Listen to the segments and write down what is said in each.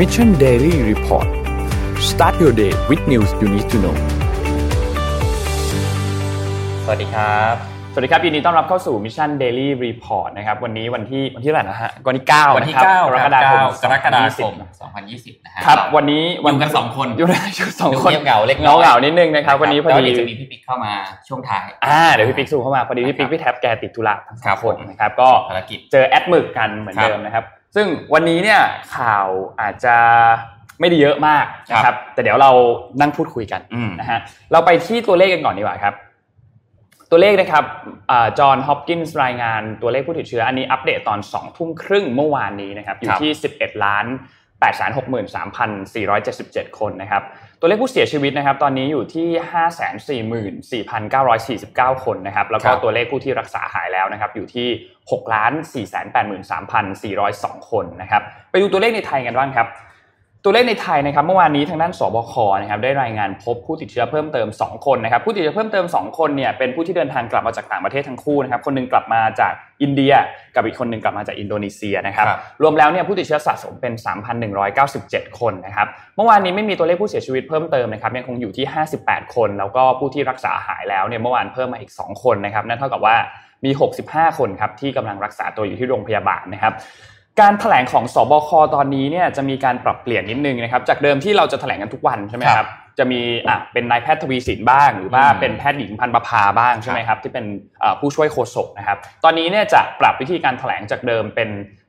Mission Daily Report start your day with news you need to know สวัสดีครับ สวัสดีครับยินดีต้อนรับเข้าสู่ Mission Daily Report นะครับ วันนี้วันที่วันที่เท่าไหร่นะฮะวันที่9วันที่นะครับ9กรกฎาคมกรกฎาคม2020 2020นะฮะครับ วันนี้อยู่กันสองคนอยู่กันอยู่สองคนเงียบเหงาเล็กน้เงาอยเหงานิดนึงนะครับ วันนี้พอแต่าดีเดี๋ยวจะมีพี่ปิ๊กเข้ามาช่วงท้ายอ่าเดี๋ยวพี่ปิ๊กสู่เข้ามาพอดีพี่ปิ๊กครับพี่แท็บแกติดธุระทั้งสครัองบคนผมนะครับก็ภารกิจเจอแอดหมึกกันเหมือนครับเดิมนะครับ ซึ่งวันนี้เนี่ยข่าวอาจจะไม่ได้เยอะมากนะคครัรับบแต่เดี๋ยวเรานั่งพูดคุยกันอืมนะฮะเราไปที่ตัวเลขกันก่อนดีกว่าครับ ตัวเลขนะครับจอห์นฮอปกินส์รายงานตัวเลขผู้ติดเชื้ออันนี้อัปเดตตอน2ทุ่มครึ่งเมื่อวานนี้นะครับอยู่ที่ 11 ล้าน8 6 3 4 7 7 คนนะครับ ตัวเลขผู้เสียชีวิตนะครับตอนนี้อยู่ที่ 5 4 4 9 4 9 คนนะครับแล้วก็ครับตัวเลขผู้ที่รักษาหายแล้วนะครับอยู่ที่6ล้าน4 8 3 4 0 2 คนนะครับไปดูตัวเลขในไทยกันบ้างครับ ตัวเลขในไทยนะครับเมื่อวานนี้ทางด้านสบคนะครับได้รายงานพบผู้ติดเชื้อเพิ่มเติม 2 คนนะครับผู้ติดเชื้อเพิ่มเติม 2 คนเนี่ยเป็นผู้ที่เดินทางกลับมาจากต่างประเทศทั้งคู่นะครับคนหนึงกลับมาจากอินเดีย กับอีกคนหนึงกลับมาจากอินโดนีเซียนะครับครับรวมแล้วเนี่ยผู้ติดเชื้อสะสมเป็น 3,197 คนนะครับเมื่อวานนี้ไม่มีตัวเลขผู้เสียชีวิตเพิ่มเติมนะครับยังคงอยู่ที่ 58 คน แล้วก็ผู้ที่รักษาหายแล้วเนี่ยเมื่อวานเพิ่มมาอีก 2 คนนะครับนั่นเท่ากับว่ามี 65 คนครับที่กำลังรักษาตัวอยู่ที่โรงพยาบาลนะครับ การแถลงของสบคตอนนี้เนี่ยจะมีการปรับเปลี่ยนนิดนึงนะครับจากเดิมที่เราจะแถลงกันทุกวันใช่ไหมครับจะมีอะเป็นนายแพทย์ทวีสินบ้าง หรือว่าเป็นแพทย์หญิงพันประภาบ้างใช่ไหมครับที่เป็นผู้ช่วยโฆษกนะครับตอนนี้เนี่ยจะปรับวิธีการแถลงจากเดิมเป็น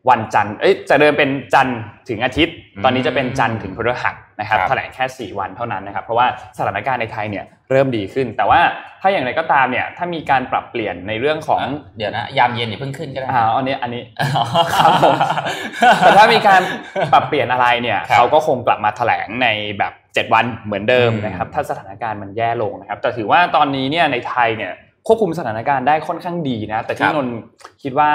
วันจันทร์เอ้ยจากเดิมเป็นจันทร์ถึงอาทิตย์ ตอนนี้จะเป็นจันทร์ถึงพฤหัสนะครับครับแถลงแค่ 4 วันเท่านั้นนะครับ เพราะว่าสถานการณ์ในไทยเนี่ยเริ่มดีขึ้น แต่ว่าถ้าอย่างไรก็ตามเนี่ยถ้ามีการปรับเปลี่ยนในเรื่องของเดี๋ยวนะยามเย็นอย่าเพิ่งขึ้นก็ได้อ่าอันนี้อันนี้ครับผมแต่ถ้ามีการปรับเปลี่ยนอะไรเนี่ยครับเขาก็คงกลับมาแถลงในแบบ 7 วันเหมือนเดิมอืมนะครับถ้าสถานการณ์มันแย่ลงนะครับแต่ถือว่าตอนนี้เนี่ยในไทยเนี่ย ควบคุมสถานการณ์ได้ค่อนข้างดีนะแต่ที่นนท์คิดว่า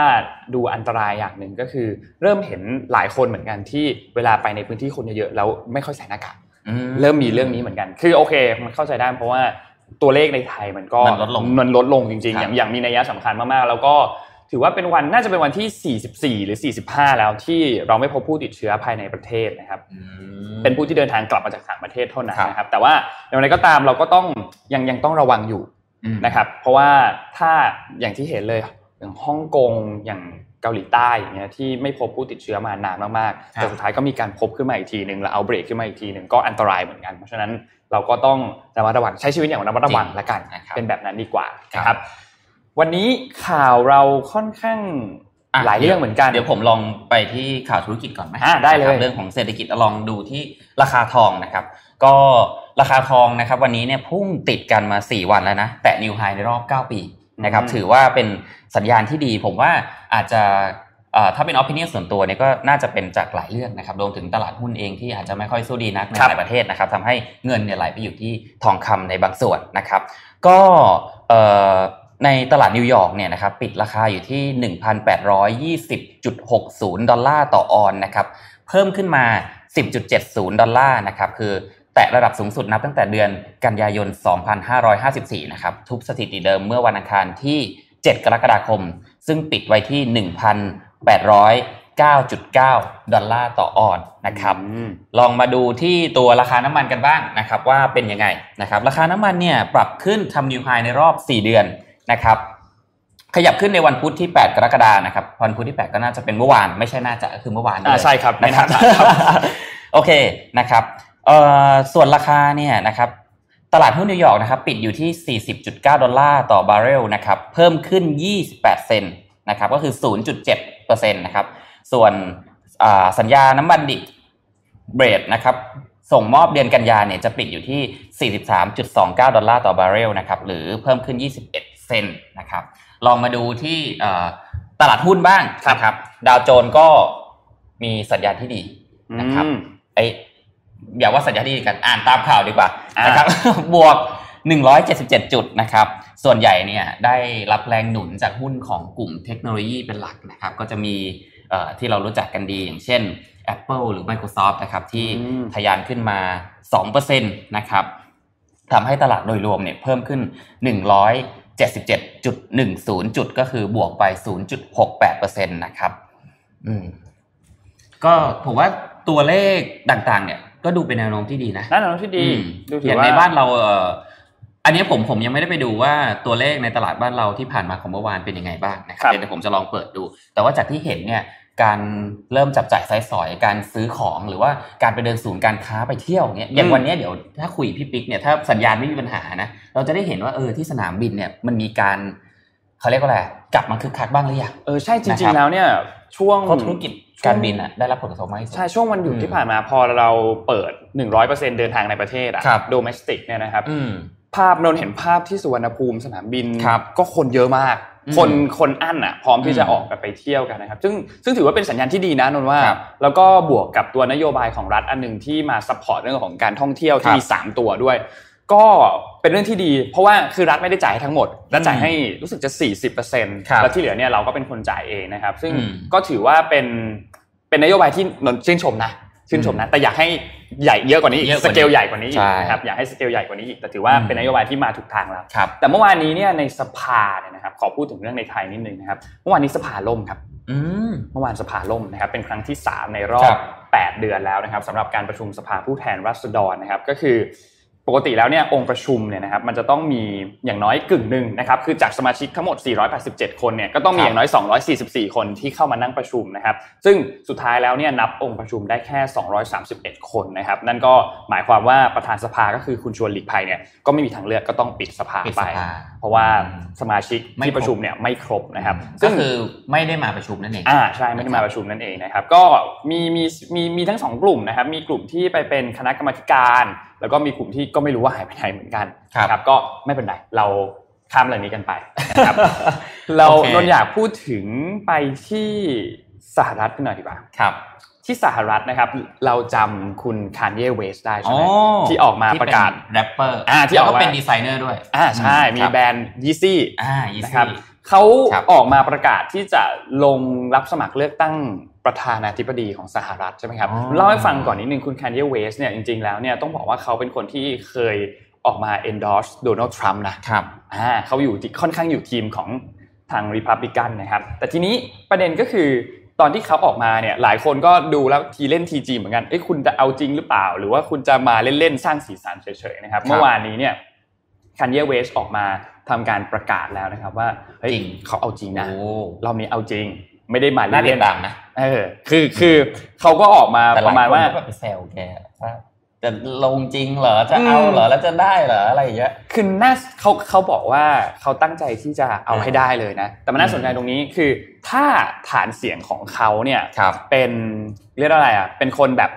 ดูอันตรายอย่างหนึ่งก็คือ เริ่มเห็นหลายคนเหมือนกันที่เวลาไปในพื้นที่คนเยอะๆแล้วไม่ค่อยใส่หน้ากากอืเริ่มมีเรื่องนี้เหมือนกัน คือโอเค มันเข้าใจได้เพราะว่าตัวเลขในไทยมันก็มันลดลงมันลดลงจริงๆคอรับย่างอย่างมีนัยสำคัญมากๆ แล้วก็ถือว่าเป็นวันน่าจะเป็นวันที่ 44 หรือ 45 แล้วที่เราไม่พบผู้ติดเชื้อภายในประเทศนะครับอืมเป็นผู้ที่เดินทางกลับมาจากต่างประเทศเท่านั้นครับนะครับ แต่ว่าอย่างไรก็ตามเราก็ต้องยังยังต้องระวังอยู่อืม นะครับเพราะว่าถ้าอย่างที่เห็นเลยอย่างฮ่องกงอย่างเกาหลีใต้อย่างเงี้ยที่ไม่พบผู้ติดเชื้อมานานมากๆครับแต่สุดท้ายก็มีการพบขึ้นมาอีกทีหนึ่งแล้วเอาเบรกขึ้นมาอีกทีหนึ่งก็อันตรายเหมือนกัน เพราะฉะนั้นเราก็ต้องระมัดระวังใช้ชีวิตอย่างระมัดระวังจริงละกันนะครับเป็นแบบนั้นดีกว่าครับนะครับวันนี้ข่าวเราค่อนข้างอะหลายเรื่องเหมือนกัน เดี๋ยวผมลองไปที่ข่าวธุรกิจก่อนไหมอะได้เลยนะครับเรื่องของเศรษฐกิจลองดูที่ราคาทองนะครับ ก็ ราคาทองนะครับวันนี้เนี่ยพุ่งติดกันมา 4 วันแล้วนะ แตะนิวไฮในรอบ 9 ปีนะครับอืมถือว่าเป็นสัญญาณที่ดี ผมว่าอาจจะเอ่อถ้าเป็นอ p ิ n เนียส่วนตัวเนี่ยก็น่าจะเป็นจากหลายเรื่องนะครับรวมถึงตลาดหุ้นเองที่อาจจะไม่ค่อยสู้ดีนักในครับหลายประเทศนะครับทำให้เงินเนี่ยไหลไปอยู่ที่ทองคำในบางส่วนนะครับ ก็เอ่อในตลาดนิวยอร์กเนี่ยนะครับปิดราคาอยู่ที่ 1,820.60 ดอลลาร์ต่อออนซ์นะครับเพิ่มขึ้นมา 10.70 ดอลลาร์นะครับคือ แตะระดับสูงสุดนับตั้งแต่เดือนกันยายน 2554 นะครับ ทุบสถิติเดิมเมื่อวันอังคารที่ 7 กรกฎาคม ซึ่งปิดไว้ที่ 1,809.9 ดอลลาร์ต่อออนซ์นะครับอืมลองมาดูที่ตัวราคาน้ำมันกันบ้างนะครับ ว่าเป็นยังไงนะครับ ราคาน้ำมันเนี่ยปรับขึ้นทำ new high ในรอบ 4 เดือนนะครับขยับขึ้นในวันพุธที่ 8 กรกฎานะครับวันพุธที่ 8 ก็น่าจะเป็นเมื่อวาน ไม่ใช่น่าจะคือเมื่อวานอ่าเลยใช่ครับไม่นะครับน่าจะครับ โอเคนะครับ เอ่อส่วนราคาเนี่ยนะครับตลาดหุ้นนิวยอร์กนะครับปิดอยู่ที่ 40.9 ดอลลาร์ต่อบาร์เรลนะครับเพิ่มขึ้น 28 เซนต์นะครับก็คือ 0.7%นะครับส่วนอ่าสัญญาน้ำมันดิบเบรดนะครับส่งมอบเดือนกันยาเนี่ยจะปิดอยู่ที่ 43.29 ดอลลาร์ต่อบาร์เรลนะครับหรือเพิ่มขึ้น 21 เซนต์นะครับลองมาดูที่เอ่อตลาดหุ้นบ้างนะครับดาวโจนส์ก็มีสัญญาณที่ดีนะครับอืมไอย อย่าว่าสัญญาณที่ดีกันอ่านตามข่าวดีกว่าอ่านนะครับบวก 177 จุดนะครับ ส่วนใหญ่เนี่ยได้รับแรงหนุนจากหุ้นของกลุ่มเทคโนโลยีเป็นหลักนะครับ ก็จะมีเอ่อที่เรารู้จักกันดีอย่างเช่น Apple หรือ Microsoft นะครับที่อืมทะยานขึ้นมา 2%นะครับทำให้ตลาดโดยรวมเนี่ยเพิ่มขึ้น 177.10 จุดก็คือบวกไป 0.68%นะครับอืมก็ผมว่าตัวเลขต่างๆเนี่ย ก็ดูเป็นแนวโน้มที่ดีนะแน่นอนที่ดีอืมดูถืออย่างว่าในบ้านเราเอ่ออันนี้ผมผมยังไม่ได้ไปดูว่าตัวเลขในตลาดบ้านเราที่ผ่านมาของเมื่อวานเป็นยังไงบ้างนะคครัรับบเดี๋ยวผมจะลองเปิดดู แต่ว่าจากที่เห็นเนี่ยการเริ่มจับจ่ายใช้สอยการซื้อของหรือว่าการไปเดินศูนย์การค้าไปเที่ยวเนี่ยอย่างวันเนี้ยเดี๋ยวถ้าคุยพี่ปิ๊กเนี่ยถ้าสัญญาณไม่มีปัญหานะเราจะได้เห็นว่าเออที่สนามบินเนี่ยมันมีการ เขาเรียกว่าอะไรกลับมาคึกคักบ้างหรือยังเออใช่จนะคริรังบๆแล้วเนี่ยช่วงเพราะธุรกิจการบินอะได้รับผลกระทบมากที่สุดใช่ช่วงวันหยุดอืมที่ผ่านมาพอเราเปิด 100%เดินทางในประเทศอะครับ domestic เนี่ยนะครับอืมภาพนนท์เห็นภาพที่สุวรรณภูมิสนามบินครับก็คนเยอะมากอืมคนคนอั้นอะ พร้อมที่จะอืมออกไปเที่ยวกันนะครับ ซึ่งซึ่งถือว่าเป็นสัญญาณที่ดีนะนนท์ว่าครับแล้วก็บวกกับตัวนโยบายของรัฐอันหนึ่งที่มา support เรื่องของการท่องเที่ยวที่ครับมีสามตัวด้วย ก็เป็นเรื่องที่ดี เพราะว่าคือรัฐไม่ได้จ่ายให้ทั้งหมดรัฐจ่ายให้รู้สึกจะ 40%ครับแล้วที่เหลือเนี่ยเราก็เป็นคนจ่ายเองนะครับ ซึ่งอืมก็ถือว่าเป็นเป็นนโยบายที่นนท์ชื่นชมนะชื่นชมนะแต่อยากให้ใหญ่เยอะกว่านี้อีกเยอะกสว่านี้เกลใหญ่กว่านี้อีกใช่นะครับอยากให้สเกลใหญ่กว่านี้อีกแต่ถือว่าอืมเป็นนโยบายที่มาถูกทางแล้วครับแต่เมื่อวานนี้เนี่ยในสภาเนี่ยนะครับขอพูดถึงเรื่องในไทยนิดนึงนะครับเมื่อวานนี้สภาล่มครับอืมเมื่อวานสภาล่มนะครับเป็นครั้งที่ 3 ในรอครับบ8 เดือนแล้วนะครับสำหรับการประชุมสภาผู้แทนราษฎรนะครับก็คือ ปกติแล้วเนี่ยองค์ประชุมเนี่ยนะครับมันจะต้องมีอย่างน้อยกึ่งหนึ่งนะครับคือจากสมาชิกทั้งหมด 487 คนเนี่ยก็ต้องมีอย่างน้อย 244 คนที่เข้ามานั่งประชุมนะครับซึ่งสุดท้ายแล้วเนี่ยนับองค์ประชุมได้แค่ 231 คนนะครับนั่นก็หมายความว่าประธานสภาก็คือคุณชวนหลีกภัยเนี่ยก็ไม่มีทางเลือกก็ต้องปิดสภาปิดไปสภาเพราะว่าอืมสมาชิกไม่ที่ครบประชุมเนี่ยไม่ครบนะครับก็คือไม่ได้มาประชุมนั่นเองอ่าใช่ไม่ได้มาประชุมนั่นเองนะครับก็มีมีมีมีทั้งสองกลุ่มนะครับมีกลุ่มที่ไปเป็นคณะกรรมาธิการ แล้วก็มีกลุ่มที่ก็ไม่รู้ว่าหายไปไหนเหมือนกันครับนะก็ไม่เป็นไรเราข้ามเรื่องนี้กันไปนะครับเราโอเคนนท์อยากพูดถึงไปที่สหรัฐกันหน่อยดีกว่าครับ ที่สหรัฐนะครับ เราจำคุณคานเยเวสต์ได้ใช่อ๋อไหมที่ออกมาประกาศแรปเปอร์อ่าที่แล้วออกก็มาเป็นดีไซเนอร์ด้วยอ่าใช่มีครับแบรนด์ยีซี่อ่าอีนะครับซี่ เขาครับออกมาประกาศที่จะลงรับสมัครเลือกตั้งประธานาธิบดีของสหรัฐใช่ไหมครับอ๋อเล่าให้ฟังก่อนนิดนึงคุณ Kanye West เนี่ยจริงๆแล้วเนี่ยต้องบอกว่าเขาเป็นคนที่เคยออกมา endorse โดนัลด์ทรัมป์นะครับอ่าเขาอยู่ที่ค่อนข้างอยู่ทีมของทาง Republican นะครับ แต่ทีนี้ประเด็นก็คือตอนที่เขาออกมาเนี่ยหลายคนก็ดูแล้วทีเล่นทีจีเหมือนกันเอ้ยคุณจะเอาจริงหรือเปล่า หรือว่าคุณจะมาเล่นๆสร้างสีสันเฉยๆนะครับครับเมื่อวานนี้เนี่ยคันเยเวสออกมา ทำการประกาศแล้วนะครับ ว่าเฮ้ยจริงเขาเอาจริงนะโอ้รอบนี้เอาจริง ไม่ได้มาน่าติเล่ดนตามนะๆเออ คือคือเขาก็ออกมาแต่หปลายระมาณคนว่าก็แบบไปแซวแกว่าจะลงจริงเหรอจะเอาเหรอแล้วจะได้เหรออะไรอย่างเงี้ยคือน่าเขาเขาบอกว่าเขาตั้งใจที่จะเอาอืมให้ได้เลยนะ แต่มันน่าสนใจตรงนี้คือ ถ้าฐานเสียงของเขาเนี่ยครับเป็นเรียกว่าอะไรอะเป็นคนแบบ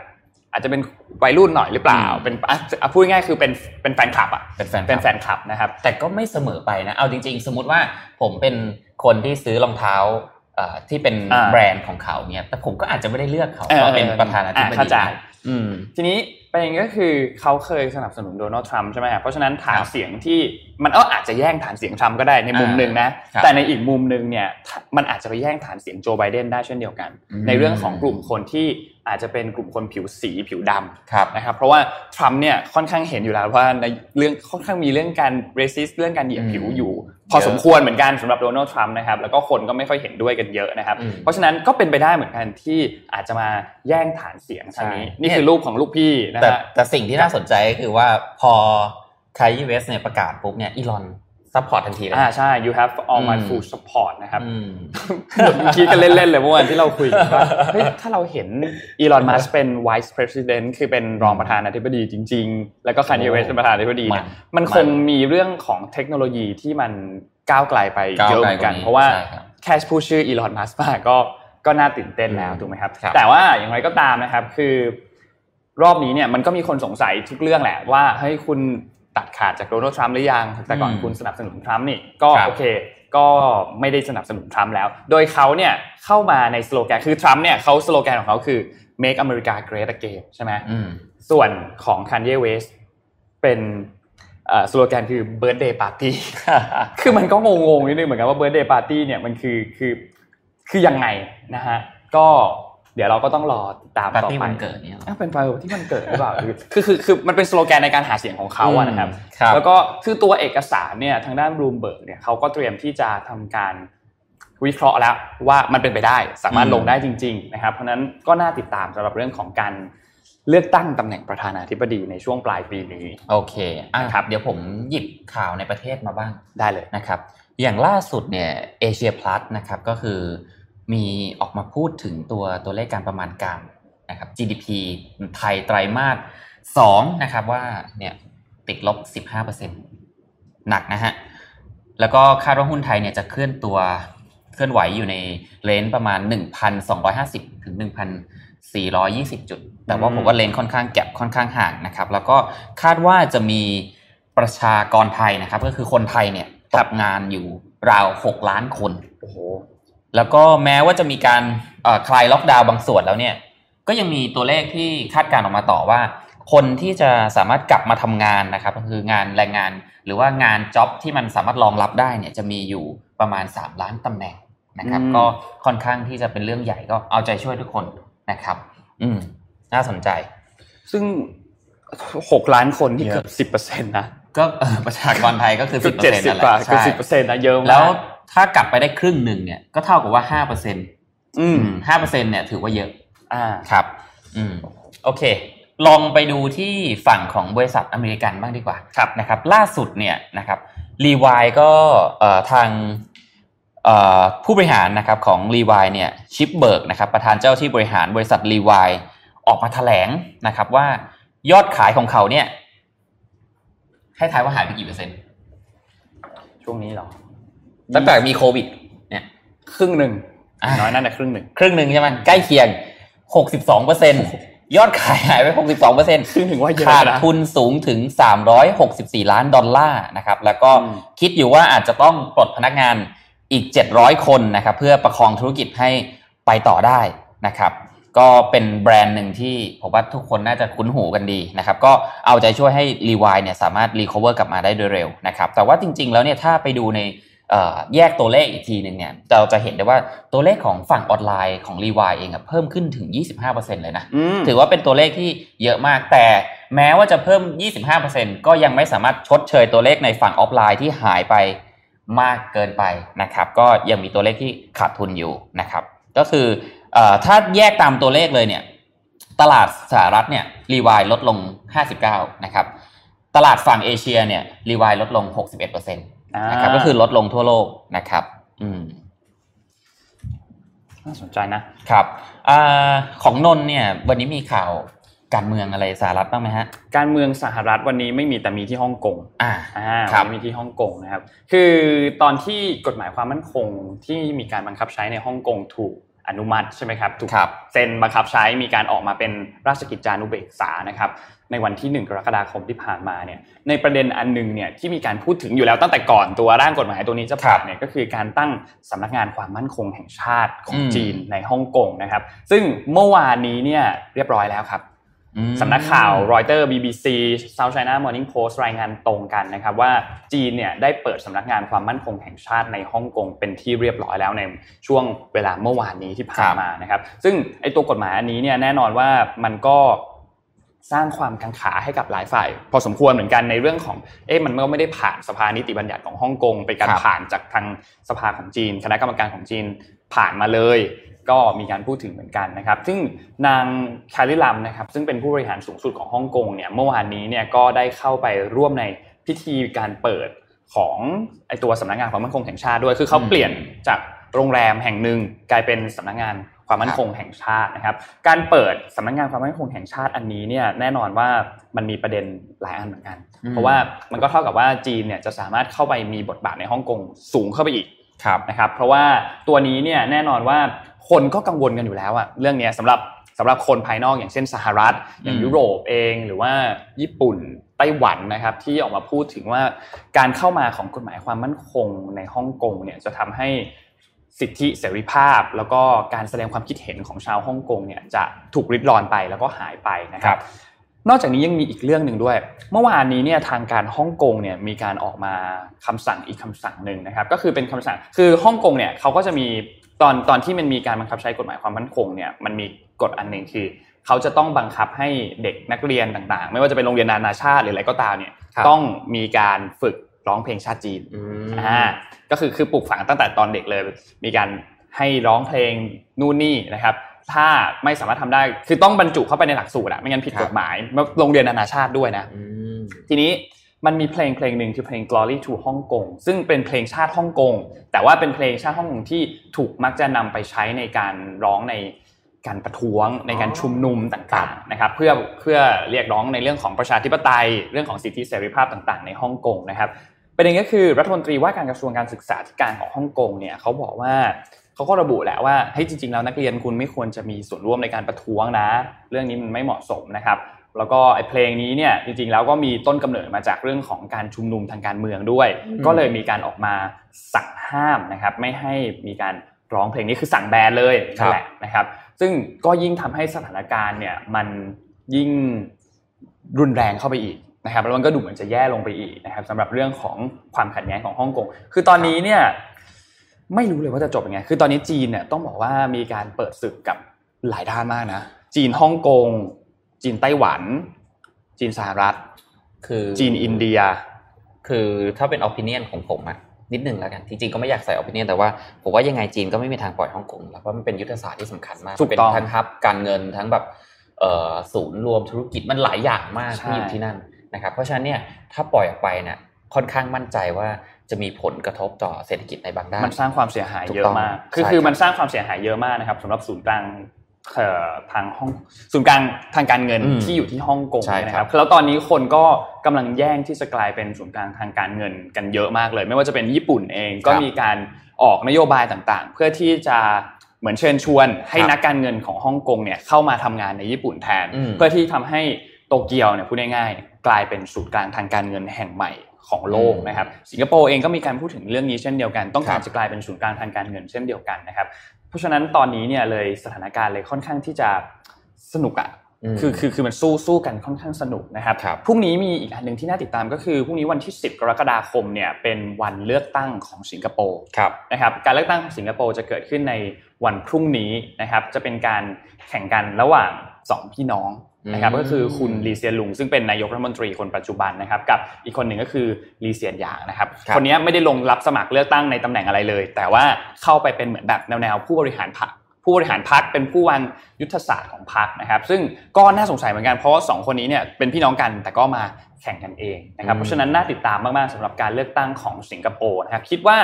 อาจจะเป็นวัยรุ่นหน่อยหรือเปล่าอืมเป็นอะอะพูดง่ายๆคือเป็นเป็นแฟนคลับอะเป็นแฟนเป็นแฟนคลับนะครับ แต่ก็ไม่เสมอไปนะ เอาจริง ๆ สมมุติว่าผมเป็นคนที่ซื้อรองเท้าเอ่อที่เป็นอ่าแบรนด์ของเขาเนี่ยแต่ผมก็อาจจะไม่ได้เลือกเขาเออมาเป็นประธานาธิบอ่าดีเข้าใจอืมทีนี้ประเด็นก็คือเขาเคยสนับสนุนโดนัลด์ทรัมป์ใช่ไหมครับเพราะฉะนั้นฐานครับเสียงที่มันก็อาจจะแย่งฐานเสียงทรัมป์ก็ได้ในมุมอ่าหนึ่งนะครับแต่ในอีกมุมหนึ่งเนี่ยมันอาจจะไปแย่งฐานเสียงโจไบเดนได้เช่นเดียวกันอืมในเรื่องของกลุ่มคนที่ อาจจะเป็นกลุ่มคนผิวสีผิวดำครับนะครับเพราะว่าทรัมป์เนี่ยค่อนข้างเห็นอยู่แล้วว่าในเรื่องค่อนข้างมีเรื่องการ racist เรื่องการเหยียดผิวอืมอยู่ พอสมควรเหมือนกันสำหรับโดนัลด์ทรัมป์นะครับแล้วก็คนก็ไม่ค่อยเห็นด้วยกันเยอะนะครับอืมเพราะฉะนั้นก็เป็นไปได้เหมือนกันที่อาจจะมาแย่งฐานเสียงทางนี้ใช่นี่คือรูปของลูกพี่นะแต่ฮะแต่สิ่งที่น่าสนใจก็คือว่าพอคายเวสเนี่ยประกาศปุ๊บเนี่ยอีลอน support ทันทีเลยอ่าใช่ you have all my อืม full support นะครับอืมคิดกันเล่นๆเลยเมื่อวานที่เราคุยกันว่าเฮ้ยถ้าเราเห็นอีลอนมัสเป็น vice president คือเป็นรองประธานาธิบดีจริง ๆ แล้วก็คันเยเวสเป็นประธานาธิบดีเนี่ยมันมันคงมีเรื่องของเทคโนโลยีที่มันก้าวไกลไปก้าวเยอะไกลเหมือนกันกว่านี้เพราะว่าใช่ครับแค่พูดชื่ออีลอนมัสมาก็ก็น่าตื่นเต้นแล้วอืมถูกไหมครับครับ แต่ว่าอย่างไรก็ตามนะครับคือรอบนี้เนี่ยมันก็มีคนสงสัยทุกเรื่องแหละว่าเฮ้ยคุณ ตัดขาดจากโดนัลด์ทรัมป์หรือยังแต่ก่อนอืมคุณสนับสนุนทรัมป์นี่ก็ครับโอเค ก็ไม่ได้สนับสนุนทรัมป์แล้ว โดยเขาเนี่ยเข้ามาในสโลแกนคือทรัมป์เนี่ยเขาสโลแกนของเขาคือ make America great again ใช่ไหมอืมส่วนของ Kanye West เป็นเอ่อสโลแกนคือ birthday party คือมันก็งงๆนิดนึงเหมือนกันว่า birthday party เนี่ยมันคือคือคือยังไงนะฮะก็ เดี๋ยวเราก็ต้องรอติดตามปาร์ต่อตี้ไปวันเกิดเนี่ยเหรออ้าวเป็นไปที่มันเกิดหรือเปล่าคือคือคือคือมันเป็นสโลแกนในการหาเสียงของเขาอะนะครับครับ แล้วก็คือตัวเอกสารเนี่ยทางด้านบลูมเบิร์กเนี่ยเขาก็เตรียมที่จะทำการวิเคราะห์แล้วว่ามันเป็นไปได้สามารถลงได้จริง ๆ นะครับ เพราะนั้นก็น่าติดตามสำหรับเรื่องของการเลือกตั้งตำแหน่งประธานาธิบดีในช่วงปลายปีนี้ โอเคอะครับ เดี๋ยวผมหยิบข่าวในประเทศมาบ้างได้เลยนะครับ อย่างล่าสุดเนี่ยเอเชียพลัสนะครับก็คือ มีออกมาพูดถึงตัวตัวเลขการประมาณการนะครับ GDP ไทยไตรมาสสองนะครับว่าเนี่ยติดลบ 15%หนักนะฮะ แล้วก็คาดว่าหุ้นไทยเนี่ยจะเคลื่อนตัวเคลื่อนไหวอยู่ในเลนส์ประมาณ 1,250 ถึง 1,420 จุด แต่ว่าอืมผมว่าเลนส์ค่อนข้างแก็บค่อนข้างห่างนะครับ แล้วก็คาดว่าจะมีประชากรไทยนะครับ ก็คือคนไทยเนี่ยตกงานอยู่ราว 6 ล้านคน โอ้โห แล้วก็แม้ว่าจะมีการเอ่อคลายล็อกดาวน์บางส่วนแล้วเนี่ย ก็ยังมีตัวเลขที่คาดการณ์ออกมาต่อว่า คนที่จะสามารถกลับมาทำงานนะครับก็คืองานแรงงานหรือว่างาน job ที่มันสามารถรองรับได้เนี่ยจะมีอยู่ประมาณ 3 ล้านตำแหน่งนะครับอืมก็ค่อนข้างที่จะเป็นเรื่องใหญ่ก็เอาใจช่วยทุกคนนะครับ อืม น่าสนใจ ซึ่งหกล้านคนที่เยอะเกือบสิบเปอร์เซ็นต์นะก็เอ่อประชากรไทยก็คือเกืสิอบบเปอเจ็ร์ดเซ็นต์สิบนั่นแหละกว่าเกือบใช่สิบเปอร์เซ็นต์นะเยอะมากแล้ว ถ้ากลับไปได้ครึ่งหนึ่งเนี่ยก็เท่ากับว่าห้าเปอร์เซ็นต์อืมห้าเปอร์เซ็นต์เนี่ยถือว่าเยอะ อ่าครับ อืมโอเค ลองไปดูที่ฝั่งของบริษัทอเมริกันบ้างดีกว่าครับนะครับ ล่าสุดเนี่ยนะครับรีวายก็เอ่อทางเอ่อผู้บริหารนะครับของ Levi's เนี่ย Chip Bergh นะครับประธานเจ้าที่บริหารบริษัทรีวายออกมาแถลงนะครับว่ายอดขายของเขาเนี่ยให้ทายว่าหายไปกี่เปอร์เซ็นต์ช่วงนี้เหรอ ตั้งแต่มีโควิด เนี่ย ครึ่งหนึ่งอ่าน้อยนั่นแหละครึ่งหนึ่งครึ่งหนึ่งใช่ไหมใกล้เคียงหกสิบสองเปอร์เซ็นยอดขายหายไปหกสิบสองเปอร์เซ็นซึ่งถือว่าเยอะขาดนะทุนสูงถึง 364 ล้านดอลลาร์นะครับ แล้วก็อืมคิดอยู่ว่าอาจจะต้องปลดพนักงานอีก 700 คนนะครับ เพื่อประคองธุรกิจให้ไปต่อได้นะครับ ก็เป็นแบรนด์หนึ่งที่ผมว่าทุกคนน่าจะคุ้นหูกันดีนะครับ ก็เอาใจช่วยให้รีวายเนี่ยสามารถ recover กลับมาได้โดยเร็วนะครับ แต่ว่าจริง ๆ แล้วเนี่ยถ้าไปดูในเอ่อ แยกตัวเลขอีกทีหนึ่งเนี่ยเราจะเห็นได้ว่าตัวเลขของฝั่งออนไลน์ของรีวายเองอะเพิ่มขึ้นถึง 25%เลยนะอืมถือว่าเป็นตัวเลขที่เยอะมากแต่แม้ว่าจะเพิ่ม 25%ก็ยังไม่สามารถชดเชยตัวเลขในฝั่งออฟไลน์ที่หายไปมากเกินไปนะครับ ก็ยังมีตัวเลขที่ขาดทุนอยู่นะครับ ก็คือเออถ้าแยกตามตัวเลขเลยเนี่ย ตลาดสหรัฐเนี่ยรีวายลดลง 59 นะครับ ตลาดฝั่งเอเชียเนี่ยรีวายลดลง 61%นะครับก็คือลดลงทั่วโลกนะครับ อืมน่าสนใจนะครับอาของนนท์เนี่ย วันนี้มีข่าวการเมืองอะไรสหรัฐบ้างไหมฮะ การเมืองสหรัฐวันนี้ไม่มีแต่มีที่ฮ่องกง อ่าอ่าครับวันนี้มีที่ฮ่องกงนะครับ คือตอนที่กฎหมายความมั่นคงที่มีการบังคับใช้ในฮ่องกงถูกอนุมัติใช่ไหมครับ ถูกครับเซ็นบังคับใช้มีการออกมาเป็นราชกิจจานุเบกษานะครับ ในวันที่ 1 กรกฎาคมที่ผ่านมาเนี่ยในประเด็นอันหนึงเนี่ยที่มีการพูดถึงอยู่แล้วตั้งแต่ก่อนตัวร่างกฎหมายตัวนี้จะผ่านเนี่ยก็คือการตั้งสำนักงานความมั่นคงแห่งชาติของอืมจีนในฮ่องกงนะครับ ซึ่งเมื่อวานนี้เนี่ยเรียบร้อยแล้วครับอืมสำนักข่าวรอยเตอร์ BBC South China Morning Post รายงานตรงกันนะครับว่าจีนเนี่ยได้เปิดสำนักงานความมั่นคงแห่งชาติในฮ่องกงเป็นที่เรียบร้อยแล้วในช่วงเวลาเมื่อวานนี้ที่ผ่านมานะครับ ซึ่งไอตัวกฎหมายอันนี้เนี่ยแน่นอนว่ามันก็ สร้างความกังขาให้กับหลายฝ่าย พอสมควรเหมือนกันในเรื่องของเอ๊ะมันก็ไม่ได้ผ่านสภานิติบัญญัติของฮ่องกงเป็นการครับผ่านจากทางสภาของจีน คณะกรรมการของจีนผ่านมาเลย ก็มีการพูดถึงเหมือนกันนะครับ ซึ่งนางแคลริลัมนะครับซึ่งเป็นผู้บริหารสูงสุดของฮ่องกงเนี่ยเมื่อวานนี้เนี่ยก็ได้เข้าไปร่วมในพิธีการเปิดของไอตัวสำนักงานความมั่นคงแห่งชาติด้วย คือเขาอืมเปลี่ยนจากโรงแรมแห่งหนึ่งกลายเป็นสำนักงาน ความมั่นคงแห่งชาตินะครับ การเปิดสำนักงานความมั่นคงแห่งชาติอันนี้เนี่ยแน่นอนว่ามันมีประเด็นหลายอันเหมือนกันอืมเพราะว่ามันก็เท่ากับว่าจีนเนี่ยจะสามารถเข้าไปมีบทบาทในฮ่องกงสูงเข้าไปอีกครับนะครับเพราะว่าตัวนี้เนี่ยแน่นอนว่าคนก็กังวลกันอยู่แล้วอะเรื่องเนี้ยสำหรับสำหรับคนภายนอกอย่างเช่นสหรัฐ อย่างอืมยุโรปเองหรือว่าญี่ปุ่นไต้หวันนะครับที่ออกมาพูดถึงว่าการเข้ามาของกฎหมายความมั่นคงในฮ่องกงเนี่ยจะทำให้ สิทธิเสรีภาพ แล้วก็การแสดงความคิดเห็นของชาวฮ่องกงเนี่ยจะถูกริดรอนไปแล้วก็หายไปนะครับ นอกจากนี้ยังมีอีกเรื่องหนึ่งด้วย เมื่อวานนี้เนี่ยทางการฮ่องกงเนี่ยมีการออกมาคำสั่งอีกคำสั่งหนึ่งนะครับ ก็คือเป็นคำสั่งคือฮ่องกงเนี่ยเขาก็จะมีตอนตอนที่มันมีการบังคับใช้กฎหมายความมั่นคงเนี่ยมันมีกฎอันหนึ่งคือเขาจะต้องบังคับให้เด็กนักเรียนต่างๆ ไม่ว่าจะเป็นโรงเรียนนานาชาติหรืออะไรก็ตามเนี่ยครับต้องมีการฝึก ร้องเพลงชาติจีนอืมอ่าก็คือคือปลูกฝังตั้งแต่ตอนเด็กเลย มีการให้ร้องเพลงนู่นนี่นะครับ ถ้าไม่สามารถทำได้คือต้องบรรจุเข้าไปในหลักสูตรอะไม่งั้นผิดครับกฎหมายโรงเรียนนานาชาติด้วยนะอืมทีนี้มันมีเพลงเพลงหนึ่งคือเพลง Glory to ฮ่องกงซึ่งเป็นเพลงชาติฮ่องกงแต่ว่าเป็นเพลงชาติฮ่องกงที่ถูกมักจะนำไปใช้ในการร้องในการประท้วงในการชุมนุมต่างๆนะครับเพื่อเพื่อเรียกร้องในเรื่องของประชาธิปไตย เรื่องของสิทธิเสรีภาพต่าง ๆ ในฮ่องกงนะครับ ประเด็นก็คือรัฐมนตรีว่าการกระทรวงการศึกษาธิการของฮ่องกงเนี่ยเขาบอกว่าเขาก็ระบุแหละว่าเฮ้ยจริงๆแล้วนักเรียนคุณไม่ควรจะมีส่วนร่วมในการประท้วงนะ เรื่องนี้มันไม่เหมาะสมนะครับ แล้วก็ไอ้เพลงนี้เนี่ยจริงๆแล้วก็มีต้นกำเนิดมาจากเรื่องของการชุมนุมทางการเมืองด้วย ก็เลยมีการออกมาสั่งห้ามนะครับ ไม่ให้มีการร้องเพลงนี้คือสั่งแบนเลยครับนั่นแหละนะครับ ซึ่งก็ยิ่งทำให้สถานการณ์เนี่ยมันยิ่งรุนแรงเข้าไปอีก นะครับแล้วมันก็ดูเหมือนจะแย่ลงไปอีกนะครับสำหรับเรื่องของความขัดแย้งของฮ่องกงคือตอนนี้เนี่ยไม่รู้เลยว่าจะจบยังไง คือตอนนี้จีนเนี่ยต้องบอกว่ามีการเปิดศึกกับหลายด้านมากนะ จีนฮ่องกง จีนไต้หวัน จีนสหรัฐ คือจีนอินเดีย คือถ้าเป็น opinion ของผมอะนิดนึงแล้วกันจริงๆก็ไม่อยากใส่ opinion แต่ว่าผมว่ายังไงจีนก็ไม่มีทางปล่อยฮ่องกงแล้วเพราะมันเป็นยุทธศาสตร์ที่สำคัญมากถูกเป็นต้องทั้งฮับการเงินทั้งแบบเอ่อศูนย์รวมธุรกิจมันหลายอย่างมากใช่ที่อยู่ที่นั่น นะครับ เพราะฉะนั้นเนี่ยถ้าปล่อยออกไปเนี่ยค่อนข้างมั่นใจว่าจะมีผลกระทบต่อเศรษฐกิจในบางด้าน มันสร้างความเสียหายถูกเยอะต้องมาก คือใช่คือครับมันสร้างความเสียหายเยอะมากนะครับสำหรับศูนย์กลางเอ่อทางห้องศูนย์กลางทางการเงินอืมที่อยู่ที่ฮ่องกงใช่เนี่ยนะคครัรับบแล้วตอนนี้คนก็กำลังแย่งที่จะกลายเป็นศูนย์กลางทางการเงินกันเยอะมากเลย ไม่ว่าจะเป็นญี่ปุ่นเองก็มีการออกนโยบายต่างๆ เพื่อที่จะเหมือนเชิญชวน ให้ครับนักการเงินของฮ่องกงเนี่ยเข้ามาทำงานในญี่ปุ่นแทนอืมเพื่อที่ทำให้โตเกียวเนี่ยพูดง่ายๆ กลายเป็นศูนย์กลางทางการเงินแห่งใหม่ของโลกอืมนะครับ สิงคโปร์เองก็มีการพูดถึงเรื่องนี้เช่นเดียวกัน ต้องการครับจะกลายเป็นศูนย์กลางทางการเงินเช่นเดียวกันนะครับ เพราะฉะนั้นตอนนี้เนี่ยเลยสถานการณ์เลยค่อนข้างที่จะสนุกอะมคือคือคือมันสู้สู้กันค่อนข้างสนุกนะครับครับพรุ่งนี้มีอีกอันหนึ่งที่น่าติดตามก็คือพรุ่งนี้วันที่ 10 กรกฎาคมเนี่ยเป็นวันเลือกตั้งของสิงคโปร์ครับนะครับการเลือกตั้งของสิงคโปร์จะเกิดขึ้นในวันพรุ่งนี้นะครับจะเป็นการแข่งกันระหว่างสองพี่น้อง นะครับอืมก็คือคุณลีเซียนลุง ซึ่งเป็นนายกรัฐมนตรีคนปัจจุบันนะครับกับอีกคนหนึ่งก็คือลีเซียนหยางนะครับครับคนนี้ไม่ได้ลงรับสมัครเลือกตั้งในตำแหน่งอะไรเลย แต่ว่าเข้าไปเป็นเหมือนแบบแนวๆผู้บริหารพรรค ผู้บริหารพรรคเป็นผู้วางยุทธศาสตร์ของพรรคนะครับ ซึ่งก็น่าสงสัยเหมือนกันเพราะว่าสองคนนี้เนี่ยเป็นพี่น้องกันแต่ก็มาแข่งกันเองนะครับอืมเพราะฉะนั้นน่าติดตามมาก ๆสำหรับการเลือกตั้งของสิงคโปร์นะครับคิดว่า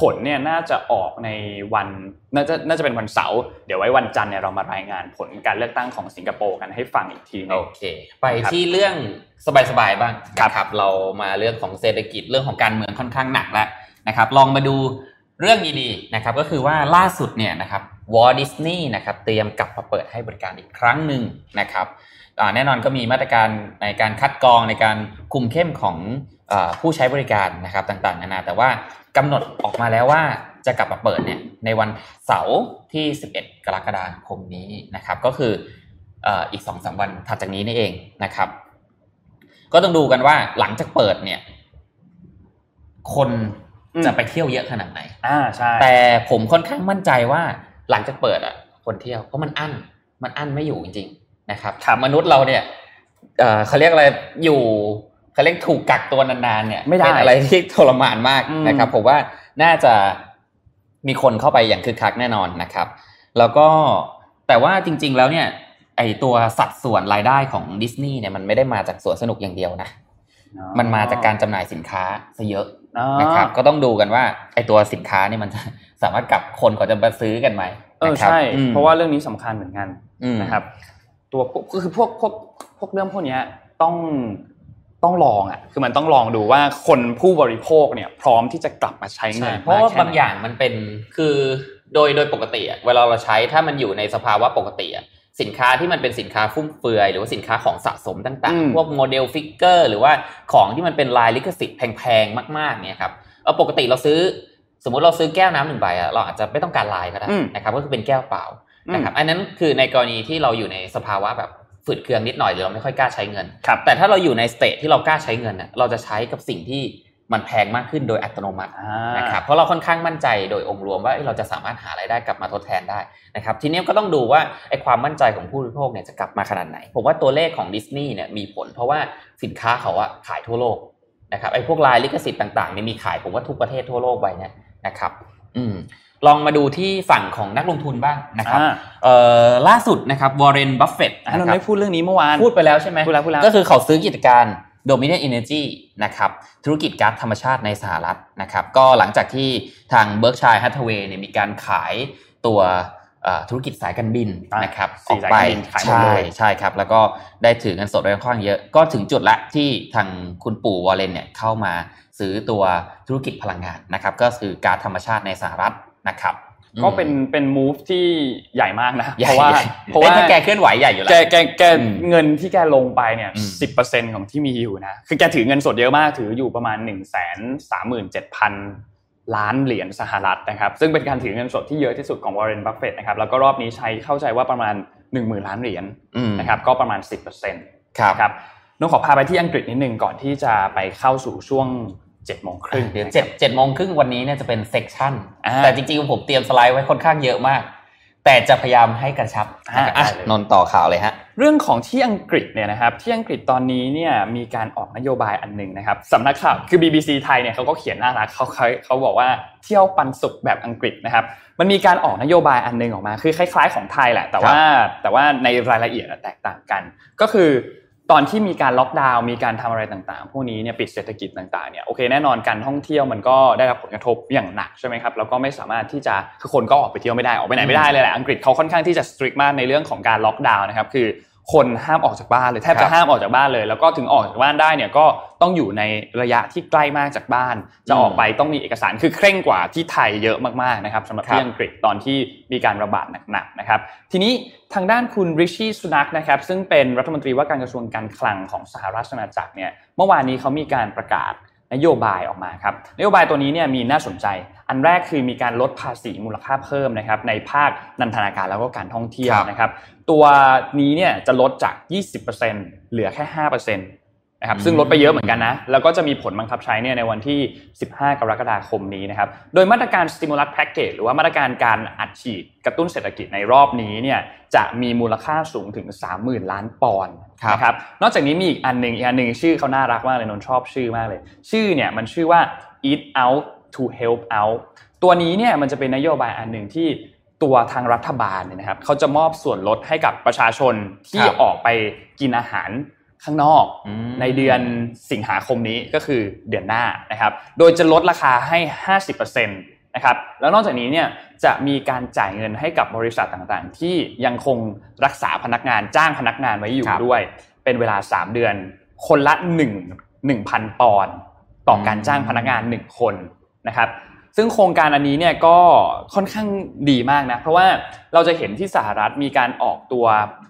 ผลเนี่ยน่าจะออกในวันน่าจะน่าจะเป็นวันเสาร์เดี๋ยวไว้วันจันทร์เนี่ยเรามารายงานผลการเลือกตั้งของสิงคโปร์กันให้ฟังอีกทีหนึโองเค ไปครับที่เรื่องสบาย ๆ บ้างครับนะครับเรามาเรื่องของเศรษฐกิจเรื่องของการเมืองค่อนข้างหนักแล้วนะครับ ลองมาดูเรื่องดีๆนะครับก็คือว่าล่าสุดเนี่ยนะครับวอลดิสนีย์นะครับเตรียมกลับมาเปิดให้บริการอีกครั้งหนึ่งนะครับอ่าแน่นอนก็มีมาตรการในการคัดกรองในการคุมเข้มของอาผู้ใช้บริการนะครับต่างๆนานาแต่ว่ากำหนดออกมาแล้วว่าจะกลับมาเปิดเนี่ยในวันเสาร์ที่ 11 กรกฎาคมนี้นะครับ ก็คือเอ่ออีกสองสามวันถัดจากนี้นี่เองนะครับ ก็ต้องดูกันว่าหลังจากเปิดเนี่ย คนอืมจะไปเที่ยวเยอะขนาดไหน อ่าใช่ แต่ผมค่อนข้างมั่นใจว่า หลังจากเปิดอะคนเที่ยวเพราะมันอั้นมันอั้นไม่อยู่จริงๆนะครับมนุษย์เราเนี่ยเอ่อเขาเรียกอะไรอยู่เขาเรียกถูกกักตัวนานๆเนี่ยไม่ได้เป็นอะไรที่ทรมานมากอืมนะครับผมว่าน่าจะมีคนเข้าไปอย่างคึกคักแน่นอนนะครับ แล้วก็แต่ว่าจริง ๆ แล้วเนี่ย ไอตัวสัดส่วนรายได้ของดิสนีย์เนี่ยมันไม่ได้มาจากสวนสนุกอย่างเดียวนะมันมาจากการจำหน่ายสินค้าซะเยอะอ๋อนะครับ ก็ต้องดูกันว่าไอตัวสินค้านี่มันจะ สามารถกลับคนเขาจะมาซื้อกันไหมเออนะครับใช่อืมเพราะว่าเรื่องนี้สำคัญเหมือนกันอืมนะครับ ตัวพวกก็คือพวกพวกพวกเรื่องพวกเนี้ยต้องต้องลองอะ คือมันต้องลองดูว่าคนผู้บริโภคเนี่ย พร้อมที่จะกลับมาใช้เงิใช่นเพราะว่าแค่บางไหนอย่างมันเป็นคือโดยโดยปกติอะเวลาเราใช้ถ้ามันอยู่ในสภาวะปกติอะสินค้าที่มันเป็นสินค้าฟุ่มเฟือย หรือว่าสินค้าของสะสมต่างอืมๆพวก model figure หรือว่าของที่มันเป็นลายลิขสิทธิ์แพงๆมากๆเนี่ยครับเออปกติเราซื้อ สมมุติเราซื้อแก้วน้ำหนึ่งใบอะเราอาจจะไม่ต้องการลายก็ได้อืมนะครับก็คือเป็นแก้วเปล่าอืมนะครับอันนั้นคือในกรณีที่เราอยู่ในสภาวะแบบฝืดเคืองนิดหน่อยหรือเราไม่ค่อยกล้าใช้เงินครับแต่ถ้าเราอยู่ใน state ที่เรากล้าใช้เงินน่ะเราจะใช้กับสิ่งที่มันแพงมากขึ้นโดยอัตโนมัติอ่านะครับเพราะเราค่อนข้างมั่นใจโดยองค์รวมว่าเอ้ยเราจะสามารถหารายได้กลับมาทดแทนได้นะครับทีนี้ก็ต้องดูว่าไอ้ความมั่นใจของผู้บริโภคเนี่ยจะกลับมาขนาดไหน ผมว่าตัวเลขของดิสนีย์เนี่ยมีผล เพราะว่าสินค้าเขาอะขายทั่วโลกนะครับไอ้พวกลายลิขสิทธิ์ต่างๆเนี่ยมีขายผมว่าทุกประเทศทั่วโลกไปเนี่ย นะครับอืมลองมาดูที่ฝั่งของนักลงทุนบ้างนะครับอ่าเอ่อล่าสุดนะครับวอร์เรนบัฟเฟตอะเราไม่พูดเรื่องนี้เมื่อวานพูดไปแล้วใช่ไหมพูดแล้วพูดแล้วก็คือเขาซื้อกิจการ Dominion Energy นะครับธุรกิจก๊าซธรรมชาติในสหรัฐนะครับก็หลังจากที่ทาง Berkshire Hathaway เนี่ยมีการขายตัวเอ่อธุรกิจสายการบินอะนะครับสี่ออกไปสายการบินขายหมดใช่เลยใช่ครับ แล้วก็ได้ถือเงินสดไว้ค่อนข้างเยอะก็ถึงจุดละที่ทางคุณปู่วอลเลนเนี่ยเข้ามา ซื้อตัวธุรกิจพลังงานนะครับก็คือก๊าซธรรมชาติในสหรัฐนะครับก็เป็นเป็นมูฟที่ใหญ่มากนะใหญ่เพราะว่าใหญ่เพราะว่าอ้ยถ้าแกเคลื่อนไหวใหญ่อยู่แล้วแกแกแกอืมเงินที่แกลงไปเนี่ยอืมสิบเปอร์เซ็นของที่มีอยู่นะคือแกถือเงินสดเยอะมากถืออยู่ประมาณหนึ่งแสนสามหมื่นเจ็ดพันล้านเหรียญสหรัฐนะครับ ซึ่งเป็นการถือเงินสดที่เยอะที่สุดของวอร์เรนบัฟเฟตนะครับแล้วก็รอบนี้ใช้เข้าใจว่าประมาณหนึ่งหมื่นล้านเหรียญอืมนะครับก็ประมาณสิบเปอร์เซ็นต์ครับ นะครับน้องขอพาไปที่อังกฤษนิดนึงก่อนที่จะไปเข้าสู่ช่วงเจ็ดโมงครึ่งเดี๋ยวนะครับเจ็ดเจ็ดโมงครึ่งวันนี้เนี่ยจะเป็น section อ่าแต่จริงๆผมเตรียมสไลด์ไว้ค่อนข้างเยอะมาก แต่จะพยายามให้กระชับอ่าอะได้เลยนนท์ต่อข่าวเลยฮะเรื่องของที่อังกฤษเนี่ยนะครับที่อังกฤษตอนนี้เนี่ยมีการออกนโยบายอันหนึ่งนะครับสำนักข่าวคือ BBC ไทยเนี่ยเขาก็เขียนน่ารักเขาเขาเขาบอกว่าเที่ยวปันสุขแบบอังกฤษนะครับมันมีการออกนโยบายอันหนึงออกมาคือคล้าย ๆ ของไทยแหละ แต่ว่าแต่ว่าในรายละเอียดอะแตกต่างกัน ก็คือ ตอนที่มีการล็อกดาวน์มีการทำอะไรต่างๆ พวกนี้เนี่ยปิดเศรษฐกิจต่างๆเนี่ยโอเคแน่นอนการท่องเที่ยวมันก็ได้รับผลกระทบอย่างหนักใช่ไหมครับแล้วก็ไม่สามารถที่จะคือคนก็ออกไปเที่ยวไม่ได้ออกไปไหนไม่ได้เลยแหละอังกฤษเขาค่อนข้างที่จะสตริกมากในเรื่องของการล็อกดาวน์นะครับคือ คนห้ามออกจากบ้านเลยแทบครัจะบห้ามออกจากบ้านเลย แล้วก็ถึงออกจากบ้านได้เนี่ยก็ต้องอยู่ในระยะที่ใกล้มากจากบ้าน จะออกไปต้องมีเอกสารคือเคร่งกว่าที่ไทยเยอะมากๆนะครับสำหรับครับที่อังกฤษตอนที่มีการระบาดหนักๆนะครับ ทีนี้ทางด้านคุณริชี่สุนักนะครับ ซึ่งเป็นรัฐมนตรีว่าการกระทรวงการคลังของสหรัฐอาณาจักรเนี่ยเมื่อวานนี้เขามีการประกาศนโยบายออกมาครับนโยบายตัวนี้เนี่ยมีน่าสนใจ อันแรกคือมีการลดภาษีมูลค่าเพิ่มนะครับในภาคนันทนาการแล้วก็การท่องเที่ยวครับนะครับ ตัวนี้เนี่ยจะลดจาก 20%เหลือแค่5%นะครับซึ่งลดไปเยอะเหมือนกันนะ แล้วก็จะมีผลบังคับใช้เนี่ยในวันที่ 15 กรกฎาคมนี้นะครับ โดยมาตรการ stimulus package หรือว่ามาตรการการอัดฉีดกระตุ้นเศรษฐกิจในรอบนี้เนี่ยจะมีมูลค่าสูงถึง 30,000 ล้านปอนด์ครับนะครับ นอกจากนี้มีอีกอันหนึ่งอีกอันหนึ่งชื่อเขาน่ารักมากเลยนนท์ชอบชื่อมากเลย ชื่อเนี่ยมันชื่อว่า eat out to help out ตัวนี้เนี่ยมันจะเป็นนโยบายอันหนึ่งที่ ตัวทางรัฐบาลเนี่ยนะครับเขาจะมอบส่วนลดให้กับประชาชนที่ครับออกไปกินอาหารข้างนอกอืมในเดือนสิงหาคมนี้ก็คือเดือนหน้านะครับ โดยจะลดราคาให้ 50%นะครับ แล้วนอกจากนี้เนี่ยจะมีการจ่ายเงินให้กับบริษัทต่างๆ ที่ยังคงรักษาพนักงานจ้างพนักงานไว้อยู่ครับด้วย เป็นเวลา 3 เดือน คนละ 1 1,000 ปอนด์ต่อการจ้างพนักงาน 1 คนนะครับ ซึ่งโครงการอันนี้เนี่ยก็ค่อนข้างดีมากนะ เพราะว่าเราจะเห็นที่สหรัฐมีการออกตัว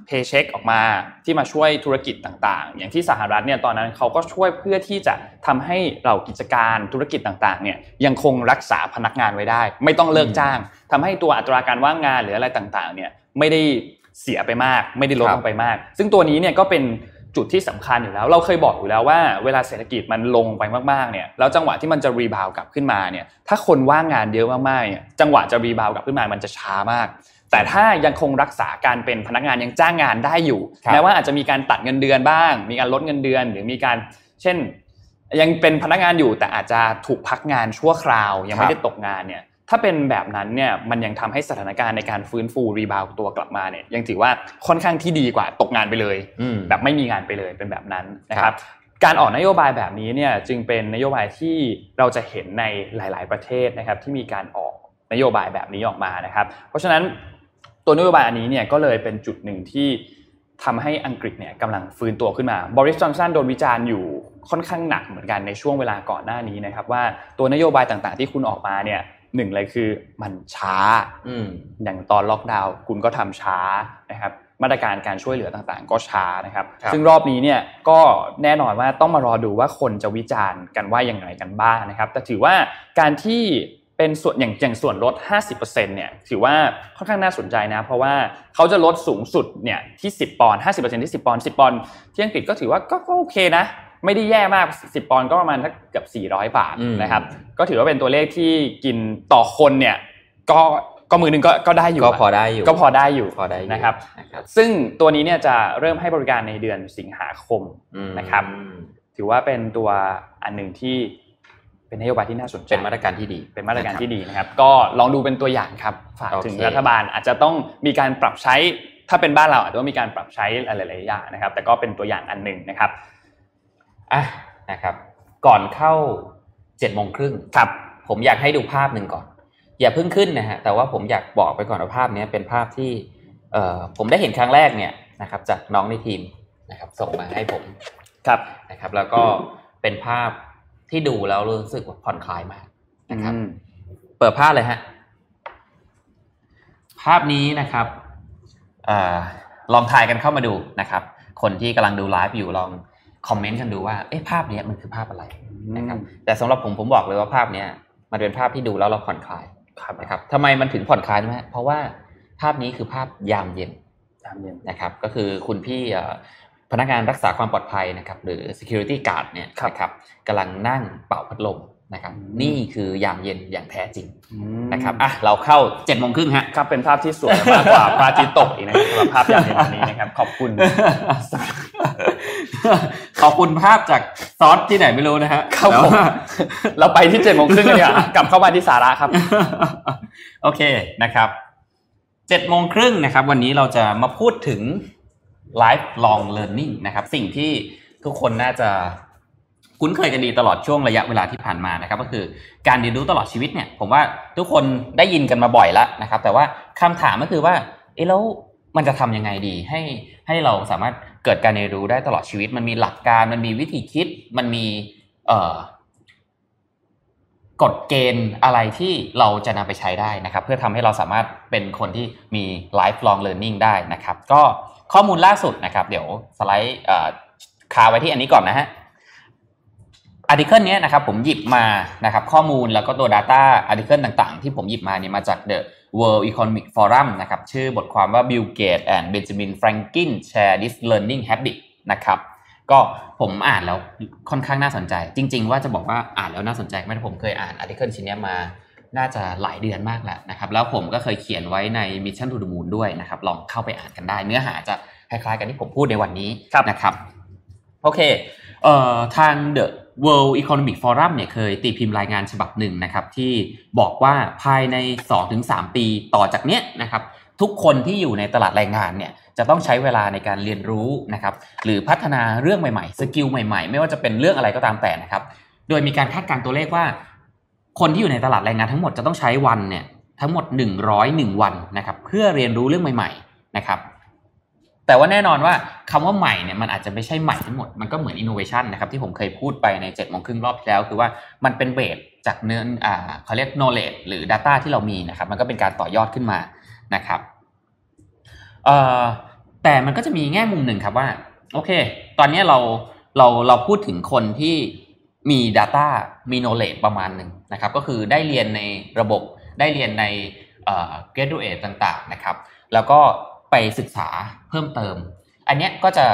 เพย์เช็คออกมาที่มาช่วยธุรกิจต่างๆ อย่างที่สหรัฐเนี่ยตอนนั้นเขาก็ช่วยเพื่อที่จะทำให้เรากิจการธุรกิจต่างๆเนี่ยยังคงรักษาพนักงานไว้ได้ ไม่ต้องเลิกจ้างทำให้ตัวอัตราการว่างงานหรืออะไรต่างๆเนี่ยไม่ได้เสียไปมาก ไม่ได้ลดลงไปมาก ซึ่งตัวนี้เนี่ยก็เป็น จุดที่สำคัญอยู่แล้ว เราเคยบอกอยู่แล้วว่าเวลาเศรษฐกิจมันลงไปมากๆเนี่ยแล้วจังหวะที่มันจะรีบาวกลับขึ้นมาเนี่ยถ้าคนว่างงานเยอะมากๆเนี่ยจังหวะจะรีบาวกลับขึ้นมามันจะช้ามาก แต่ถ้ายังคงรักษาการเป็นพนักงานยังจ้างงานได้อยู่ครับแม้ว่าอาจจะมีการตัดเงินเดือนบ้าง มีการลดเงินเดือน หรือมีการ เช่น ยังเป็นพนักงานอยู่แต่อาจจะถูกพักงานชั่วคราว ยังไม่ได้ตกงานเนี่ย ถ้าเป็นแบบนั้นเนี่ยมันยังทำให้สถานการณ์ในการฟื้นฟูรีบาวตัวกลับมาเนี่ยยังถือว่าค่อนข้างที่ดีกว่าตกงานไปเลยอืมแบบไม่มีงานไปเลยเป็นแบบนั้นนะคครัรับบการออกนโยบายแบบนี้เนี่ยจึงเป็นนโยบายที่เราจะเห็นในหลาย ๆ ประเทศนะครับที่มีการออกนโยบายแบบนี้ออกมานะครับ เพราะฉะนั้นตัวนโยบายอันนี้เนี่ยก็เลยเป็นจุดหนึ่งที่ทำให้อังกฤษเนี่ยกำลังฟื้นตัวขึ้นมาบริสจอนสันโดนวิจารณ์อยู่ค่อนข้างหนักเหมือนกันในช่วงเวลาก่อนหน้านี้นะครับว่าตัวนโยบายต่างๆ ที่คุณออกมาเนี่ย หนึ่งเลยคือมันช้าอืมอย่างตอนล็อกดาวน์คุณก็ทำช้านะครับมาตรการการช่วยเหลือต่างๆ ก็ช้านะครับครับซึ่งรอบนี้เนี่ยก็แน่นอนว่าต้องมารอดูว่าคนจะวิจารณ์กันว่าอย่างไรกันบ้างนะครับ แต่ถือว่าการที่เป็นส่วนอย่างอย่างส่วนลด 50%เนี่ยถือว่าค่อนข้างน่าสนใจนะ เพราะว่าเขาจะลดสูงสุดเนี่ยที่ 10 ปอนด์50%ที่ 10 ปอนด์10 ปอนด์ที่อังกฤษก็ถือว่าก็ก็โอเคนะ ไม่ได้แย่มาก 10 ปอนด์ก็ประมาณสักเกือบ400 บาทอืมนะครับ ก็ถือว่าเป็นตัวเลขที่กินต่อคนเนี่ย ก็ก็มือหนึงก็ก็ได้อยู่ก็อะพอได้อยู่ก็พอได้อยู่พอได้อยู่นะครับนะครับ ซึ่งตัวนี้เนี่ยจะเริ่มให้บริการในเดือนสิงหาคมอืมนะครับ ถือว่าเป็นตัวอันหนึ่งที่เป็นนโยบายที่น่าสนใจเป็นมาตรการที่ดี เป็นมาตรการที่ดีนะครับ ก็ลองดูเป็นตัวอย่างครับฝากโอเคถึงรัฐบาลอาจจะต้องมีการปรับใช้ถ้าเป็นบ้านเราอาจจะต้องมีการปรับใช้หลายๆอย่างนะครับ แต่ก็เป็นตัวอย่างอันหนึ่งนะครับ อะนะครับ ก่อนเข้าเจ็ดโมงครึ่งครับ ผมอยากให้ดูภาพหนึ่งก่อน อย่าเพิ่งขึ้นนะฮะแต่ว่าผมอยากบอกไปก่อนว่าภาพเนี้ยเป็นภาพที่เอ่อผมได้เห็นครั้งแรกเนี่ยนะครับ จากน้องในทีมนะครับ ส่งมาให้ผมครับนะครับ แล้วก็เป็นภาพที่ดูแล้วรู้สึกว่าผ่อนคลายมากนะครับอืมเปิดภาพเลยฮะภาพนี้นะครับอาลองถ่ายกันเข้ามาดูนะครับ คนที่กำลังดูไลฟ์อยู่ลอง คอมเมนต์กันดูว่าเอ๊ะภาพเนี้ยมันคือภาพอะไรนะครับแต่สำหรับผมผมบอกเลยว่าภาพเนี้ยมันเป็นภาพที่ดูแล้วเราผ่อนคลายครับนะครับทำไมมันถึงผ่อนคลายใช่ไหมเพราะว่าภาพนี้คือภาพยามเย็นตามเย็นนะครับก็คือคุณพี่เอ่อพนักงานรักษาความปลอดภัยนะครับหรือ security guard เนี่ยครับนะครับกำลังนั่งเป่าพัดลมนะครับอืมนี่คือยามเย็นอย่างแท้จริงอืมนะครับอะเราเข้าเจ็ดโมงครึ่งฮะครับเป็นภาพที่สวยมากกว่าพระอาทิตย์ตกอีกนะครับสำหรับภาพอย่างนี้วันนี้นะครับขอบคุณ ขอบคุณภาพจากซอสที่ไหนไม่รู้นะฮะครับผมแต่ว่าเราไปที่เจ็ดโมงครึ่งกันดีกว่ากลับเข้ามาที่สาระครับ โอเคนะครับเจ็ดโมงครึ่งนะครับ วันนี้เราจะมาพูดถึง lifelong learning นะครับ สิ่งที่ทุกคนน่าจะคุ้นเคยกันดีตลอดช่วงระยะเวลาที่ผ่านมานะครับ ก็คือการเรียนรู้ตลอดชีวิตเนี่ย ผมว่าทุกคนได้ยินกันมาบ่อยแล้วนะครับ แต่ว่าคำถามก็คือว่า เอ๊ะแล้วมันจะทำยังไงดีให้ให้เราสามารถ เกิดการเรียนรู้ได้ตลอดชีวิต มันมีหลักการ มันมีวิธีคิด มันมีเกฎเกณฑ์อะไรที่เราจะนำไปใช้ได้นะครับ เพื่อทำให้เราสามารถเป็นคนที่มี lifelong learning ได้นะครับ ก็ข้อมูลล่าสุดนะครับ เดี๋ยวสไลด์เอ่อคาไว้ที่อันนี้ก่อนนะฮะ article นี้นะครับผมหยิบมานะครับข้อมูลแล้วก็ตัว Data article ต่างๆ ที่ผมหยิบมาเนี่ยมาจาก The World Economic Forum นะครับชื่อบทความว่า Bill Gates and Benjamin Franklin share this learning habit นะครับก็ผมอ่านแล้วค่อนข้างน่าสนใจ จริง ๆ ว่าจะบอกว่าอ่านแล้วน่าสนใจไม่ได้ผมเคยอ่าน article ชิ้นนี้มาน่าจะหลายเดือนมากแล้วนะครับแล้วผมก็เคยเขียนไว้ใน Mission to the Moon ด้วยนะครับลองเข้าไปอ่านกันได้ เนื้อหาจะคล้ายๆ กันที่ผมพูดในวันนี้ครับนะครับโอเคเอ่อทาง The World Economic Forum เนี่ยเคยตีพิมพ์รายงานฉบับหนึ่งนะครับที่บอกว่าภายใน 2-3 ปีต่อจากเนี้ยนะครับทุกคนที่อยู่ในตลาดแรงงานเนี่ยจะต้องใช้เวลาในการเรียนรู้นะครับหรือพัฒนาเรื่องใหม่ๆ skill ใหม่ๆ ไม่ว่าจะเป็นเรื่องอะไรก็ตามแต่นะครับโดยมีการคาดการณ์ตัวเลขว่า คนที่อยู่ในตลาดแรงงานทั้งหมดจะต้องใช้วันเนี่ยทั้งหมด 101 วันนะครับเพื่อเรียนรู้เรื่องใหม่ๆนะครับ แต่ว่าแน่นอนว่าคำว่าใหม่เนี่ยมันอาจจะไม่ใช่ใหม่ทั้งหมด มันก็เหมือน innovation นะครับที่ผมเคยพูดไปใน7จ็ดโมงครึ่งรอบที่แล้ว คือว่ามันเป็นเบสจากเนื้ออ่าเขาเรียก knowledge หรือ data ที่เรามีนะครับ มันก็เป็นการต่อยอดขึ้นมานะครับเอ่อแต่มันก็จะมีแง่มุมหนึ่งครับว่า โอเค ตอนนี้เราเราเราพูดถึงคนที่มี Data มี knowledge ประมาณหนึ่งนะครับ ก็คือได้เรียนในระบบได้เรียนในเอ่อ graduate ต่างๆนะครับ แล้วก็ ไปศึกษาเพิ่มเติม อันนี้ก็จะ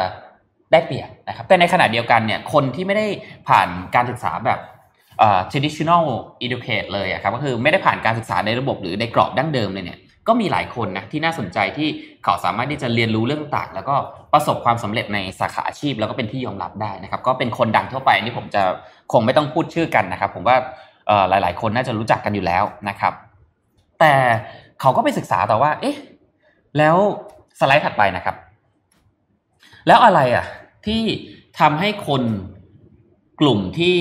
ได้เปรียบนะครับ แต่ในขณะเดียวกันเนี่ยคนที่ไม่ได้ผ่านการศึกษาแบบ traditional educate เลยอะครับก็คือไม่ได้ผ่านการศึกษาในระบบหรือในกรอบดั้งเดิมเลยเนี่ยก็มีหลายคนนะที่น่าสนใจที่เขาสามารถที่จะเรียนรู้เรื่องต่าง แล้วก็ประสบความสำเร็จในสาขาอาชีพ แล้วก็เป็นที่ยอมรับได้นะครับ ก็เป็นคนดังทั่วไปนี่ผมจะคงไม่ต้องพูดชื่อกันนะครับ ผมว่าหลาย ๆ คนน่าจะรู้จักกันอยู่แล้วนะครับ แต่เขาก็ไปศึกษาต่อว่า เอ๊ะ แล้วสไลด์ถัดไปนะครับ แล้วอะไรอะ ที่ทำให้คนกลุ่มที่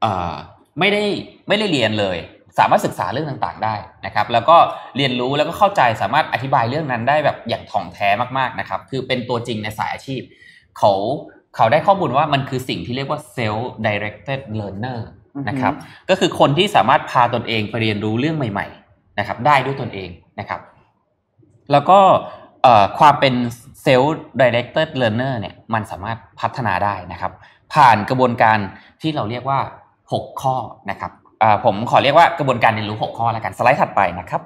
เอ่อไม่ได้ไม่ได้เรียนเลย สามารถศึกษาเรื่องต่างๆได้นะครับ แล้วก็เรียนรู้แล้วก็เข้าใจสามารถอธิบายเรื่องนั้นได้แบบอย่างถ่องแท้มากๆนะครับ คือเป็นตัวจริงในสายอาชีพ เขาเขาได้ข้อมูลว่ามันคือสิ่งที่เรียกว่า self directed learner นะครับ ก็คือคนที่สามารถพาตนเองไปเรียนรู้เรื่องใหม่ ๆ นะครับ ได้ด้วยตนเองนะครับ แล้วก็ความเป็น self directed learner เนี่ยมันสามารถพัฒนาได้นะครับ ผ่านกระบวนการที่เราเรียกว่า 6 ข้อนะครับผมขอเรียกว่ากระบวนการเรียนรู้ 6 ข้อแล้วกันสไลด์ถัดไปนะครับ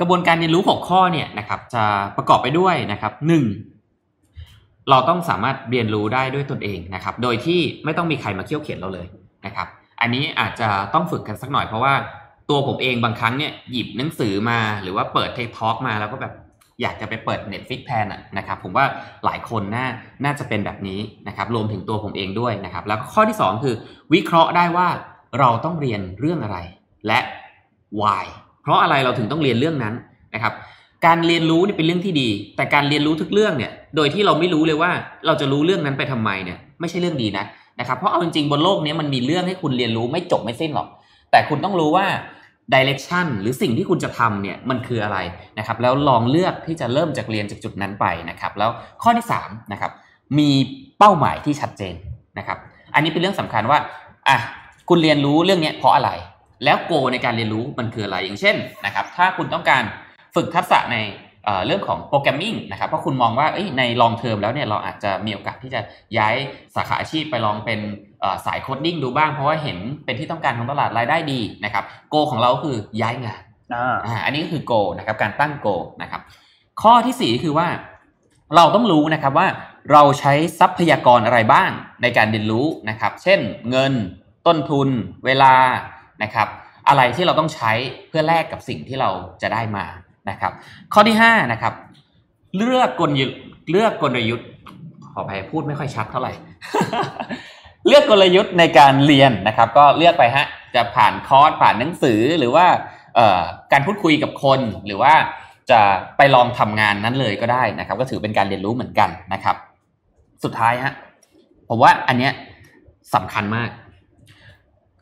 กระบวนการเรียนรู้ 6 ข้อเนี่ยนะครับจะประกอบไปด้วยนะครับหนึ่งเราต้องสามารถเรียนรู้ได้ด้วยตนเองนะครับ โดยที่ไม่ต้องมีใครมาเคี่ยวเข็นเราเลยนะครับ อันนี้อาจจะต้องฝึกกันสักหน่อยเพราะว่า ตัวผมเองบางครั้งเนี่ยหยิบหนังสือมาหรือว่าเปิดเทคทอกมาแล้วก็แบบอยากจะไปเปิด Netflix แทนนะครับผมว่าหลายคนน่าน่าจะเป็นแบบนี้นะครับรวมถึงตัวผมเองด้วยนะครับแล้วข้อที่ 2 คือวิเคราะห์ได้ว่าเราต้องเรียนเรื่องอะไร และ why เพราะอะไรเราถึงต้องเรียนเรื่องนั้นนะครับการเรียนรู้นี่เป็นเรื่องที่ดี แต่การเรียนรู้ทุกเรื่องเนี่ยโดยที่เราไม่รู้เลยว่าเราจะรู้เรื่องนั้นไปทำไมเนี่ยไม่ใช่เรื่องดีนะนะครับเพราะเอาจริงๆบนโลกนี้มันมีเรื่องให้คุณเรียนรู้ไม่จบไม่สิ้นหรอก แต่คุณต้องรู้ว่า ดิเรกชันหรือสิ่งที่คุณจะทำเนี่ยมันคืออะไรนะครับแล้วลองเลือกที่จะเริ่มจากเรียนจากจุดนั้นไปนะครับแล้วข้อที่3นะครับมีเป้าหมายที่ชัดเจนนะครับอันนี้เป็นเรื่องสำคัญว่าอะคุณเรียนรู้เรื่องนี้เพราะอะไร แล้วโกในการเรียนรู้มันคืออะไรอย่างเช่นนะครับถ้าคุณต้องการฝึกทักษะใน เรื่องของโปรแกรมมิ่งนะครับเพราะคุณมองว่าในลองเทอมแล้วเนี่ยเราอาจจะมีโอกาสที่จะย้ายสาขาอาชีพไปลองเป็นสาย coding ดูบ้าง เพราะว่าเห็นเป็นที่ต้องการของตลาดรายได้ดีนะครับ goal ของเราคือย้ายงานอ่าอันนี้ก็คือโกนะครับการตั้งโกนะครับข้อที่ 4 คือว่าเราต้องรู้นะครับว่าเราใช้ทรัพยากรอะไรบ้างในการเรียนรู้นะครับ เช่นเงินต้นทุน เวลานะครับ อะไรที่เราต้องใช้เพื่อแลกกับสิ่งที่เราจะได้มา นะครับ ข้อที่5นะครับเลือกกลยุทธ์เลือกกลยุทธ์ขอไปพูดไม่ค่อยชัดเท่าไหร่ เลือกกลยุทธ์ในการเรียนนะครับ ก็เลือกไปฮะจะผ่านคอร์สผ่านหนังสือหรือว่าการพูดคุยกับคนหรือว่าจะไปลองทำงานนั้นเลยก็ได้นะครับ ก็ถือเป็นการเรียนรู้เหมือนกันนะครับ สุดท้ายฮะผมว่าอันเนี้ยสำคัญมาก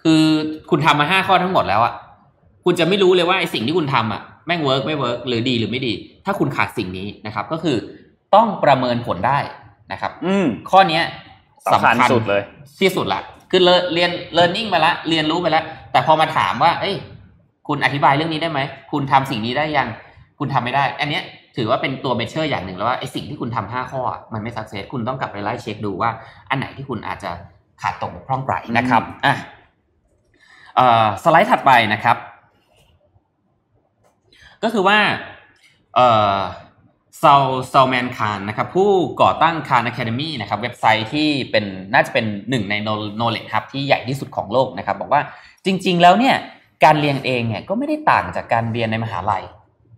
คือคุณทำมาห้าข้อทั้งหมดแล้วอะคุณจะไม่รู้เลยว่าไอสิ่งที่คุณทำอะ ม่ง work ไม่ work หรือดีหรือไม่ดี ถ้าคุณขาดสิ่งนี้นะครับ ก็คือต้องประเมินผลได้นะครับ อืมข้อเนี้ยสำคัญสุดเลยที่สุดละคือเรียนเรียนนิ่งไปละเรียนรู้ไปแล้วแต่พอมาถามว่า เอ้ย คุณอธิบายเรื่องนี้ได้ไหม คุณทำสิ่งนี้ได้ยัง คุณทำไม่ได้ อันเนี้ยถือว่าเป็นตัว measure อย่างหนึ่งแล้วว่าไอ้สิ่งที่คุณทำห้าข้อ มันไม่ success คุณต้องกลับไปไล่เช็คดูว่า อันไหนที่คุณอาจจะขาดตกบกพร่องไปนะครับอะสไลด์ถัดไปนะครับ ก็คือว่าเอ่อซาซาแมนคานนะครับผู้ก่อตั้งคานอะคาเดมี่นะครับเว็บไซต์ที่เป็นน่าจะเป็นหนึ่งในโนเลดครับที่ใหญ่ที่สุดของโลกนะครับ บอกว่าจริง ๆ แล้วเนี่ยการเรียนเองเนี่ยก็ไม่ได้ต่างจากการเรียนในมหาลัย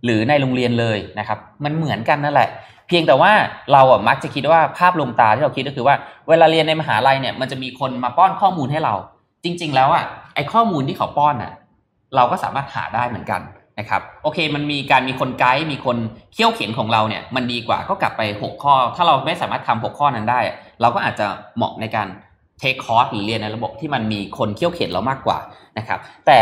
หรือในโรงเรียนเลยนะครับ มันเหมือนกันนั่นแหละ เพียงแต่ว่าเราอะมักจะคิดว่าภาพลวงตาที่เราคิดก็คือว่า เวลาเรียนในมหาลัยเนี่ยมันจะมีคนมาป้อนข้อมูลให้เรา จริง ๆ แล้วอะไอข้อมูลที่เขาป้อนอะเราก็สามารถหาได้เหมือนกัน นะครับโอเคมันมีการมีคนไกด์มีคนเขี่ยวเข็นของเราเนี่ยมันดีกว่าก็กลับไป 6 ข้อ ถ้าเราไม่สามารถทำ6ข้อนั้นได้ เราก็อาจจะเหมาะในการเทคคอร์สหรือเรียนในระบบที่มันมีคนเขี่ยวเข็นเรามากกว่านะครับแต่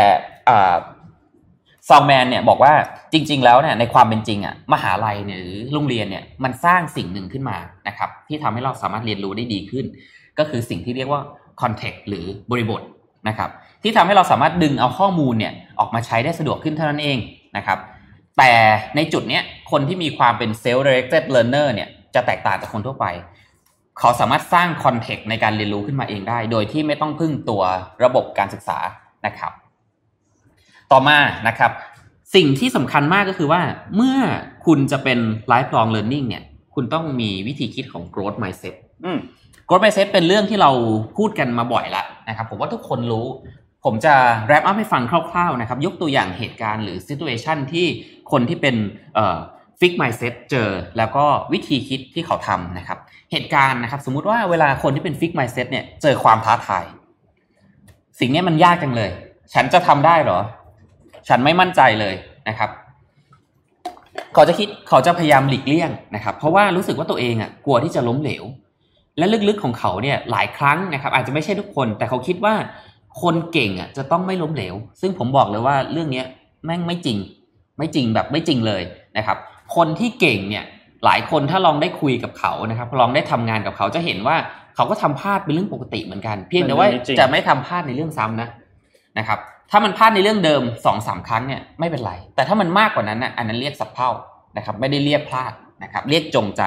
ซาวแมนเนี่ยบอกว่าจริง ๆ แล้วเนี่ยในความเป็นจริงอะมหาลัยเนี่ยหรือโรงเรียนเนี่ยมันสร้างสิ่งหนึ่งขึ้นมานะครับที่ทำให้เราสามารถเรียนรู้ได้ดีขึ้น ก็คือสิ่งที่เรียกว่าคอนเทกต์หรือบริบทนะครับ ที่ทำให้เราสามารถดึงเอาข้อมูลเนี่ยออกมาใช้ได้สะดวกขึ้นเท่านั้นเองนะครับ แต่ในจุดนี้คนที่มีความเป็น self directed learner เนี่ยจะแตกต่างจากคนทั่วไป เขาสามารถสร้างคอนเทกต์ในการเรียนรู้ขึ้นมาเองได้ โดยที่ไม่ต้องพึ่งตัวระบบการศึกษานะครับ ต่อมานะครับ สิ่งที่สำคัญมากก็คือว่า เมื่อคุณจะเป็น lifelong learning เนี่ย คุณต้องมีวิธีคิดของ growth mindset growth mindset เป็นเรื่องที่เราพูดกันมาบ่อยแล้วนะครับ ผมว่าทุกคนรู้ ผมจะ wrap up ให้ฟังคร่าวๆนะครับ ยกตัวอย่างเหตุการณ์หรือ situation ที่คนที่เป็น fixed mindset เจอ แล้วก็วิธีคิดที่เขาทำนะครับ เหตุการณ์นะครับ สมมุติว่าเวลาคนที่เป็น fixed mindset เนี่ยเจอความท้าทาย สิ่งนี้มันยากจังเลย ฉันจะทำได้หรอ ฉันไม่มั่นใจเลยนะครับ เขาจะคิดเขาจะพยายามหลีกเลี่ยงนะครับ เพราะว่ารู้สึกว่าตัวเองอะกลัวที่จะล้มเหลว และลึกๆของเขาเนี่ยหลายครั้งนะครับ อาจจะไม่ใช่ทุกคน แต่เขาคิดว่า คนเก่งอะจะต้องไม่ล้มเหลว ซึ่งผมบอกเลยว่าเรื่องนี้แม่งไม่จริง ไม่จริงแบบไม่จริงเลยนะครับ คนที่เก่งเนี่ยหลายคนถ้าลองได้คุยกับเขานะครับ ลองได้ทำงานกับเขาจะเห็นว่าเขาก็ทำพลาดเป็นเรื่องปกติเหมือนกัน เพียงแต่ว่าจะไม่ทำพลาดในเรื่องซ้ำนะนะครับ ถ้ามันพลาดในเรื่องเดิมสองสามครั้งเนี่ยไม่เป็นไร แต่ถ้ามันมากกว่านั้นนะอันนั้นเรียกสับเพร่านะครับ ไม่ได้เรียกพลาดนะครับ เรียกจงใจ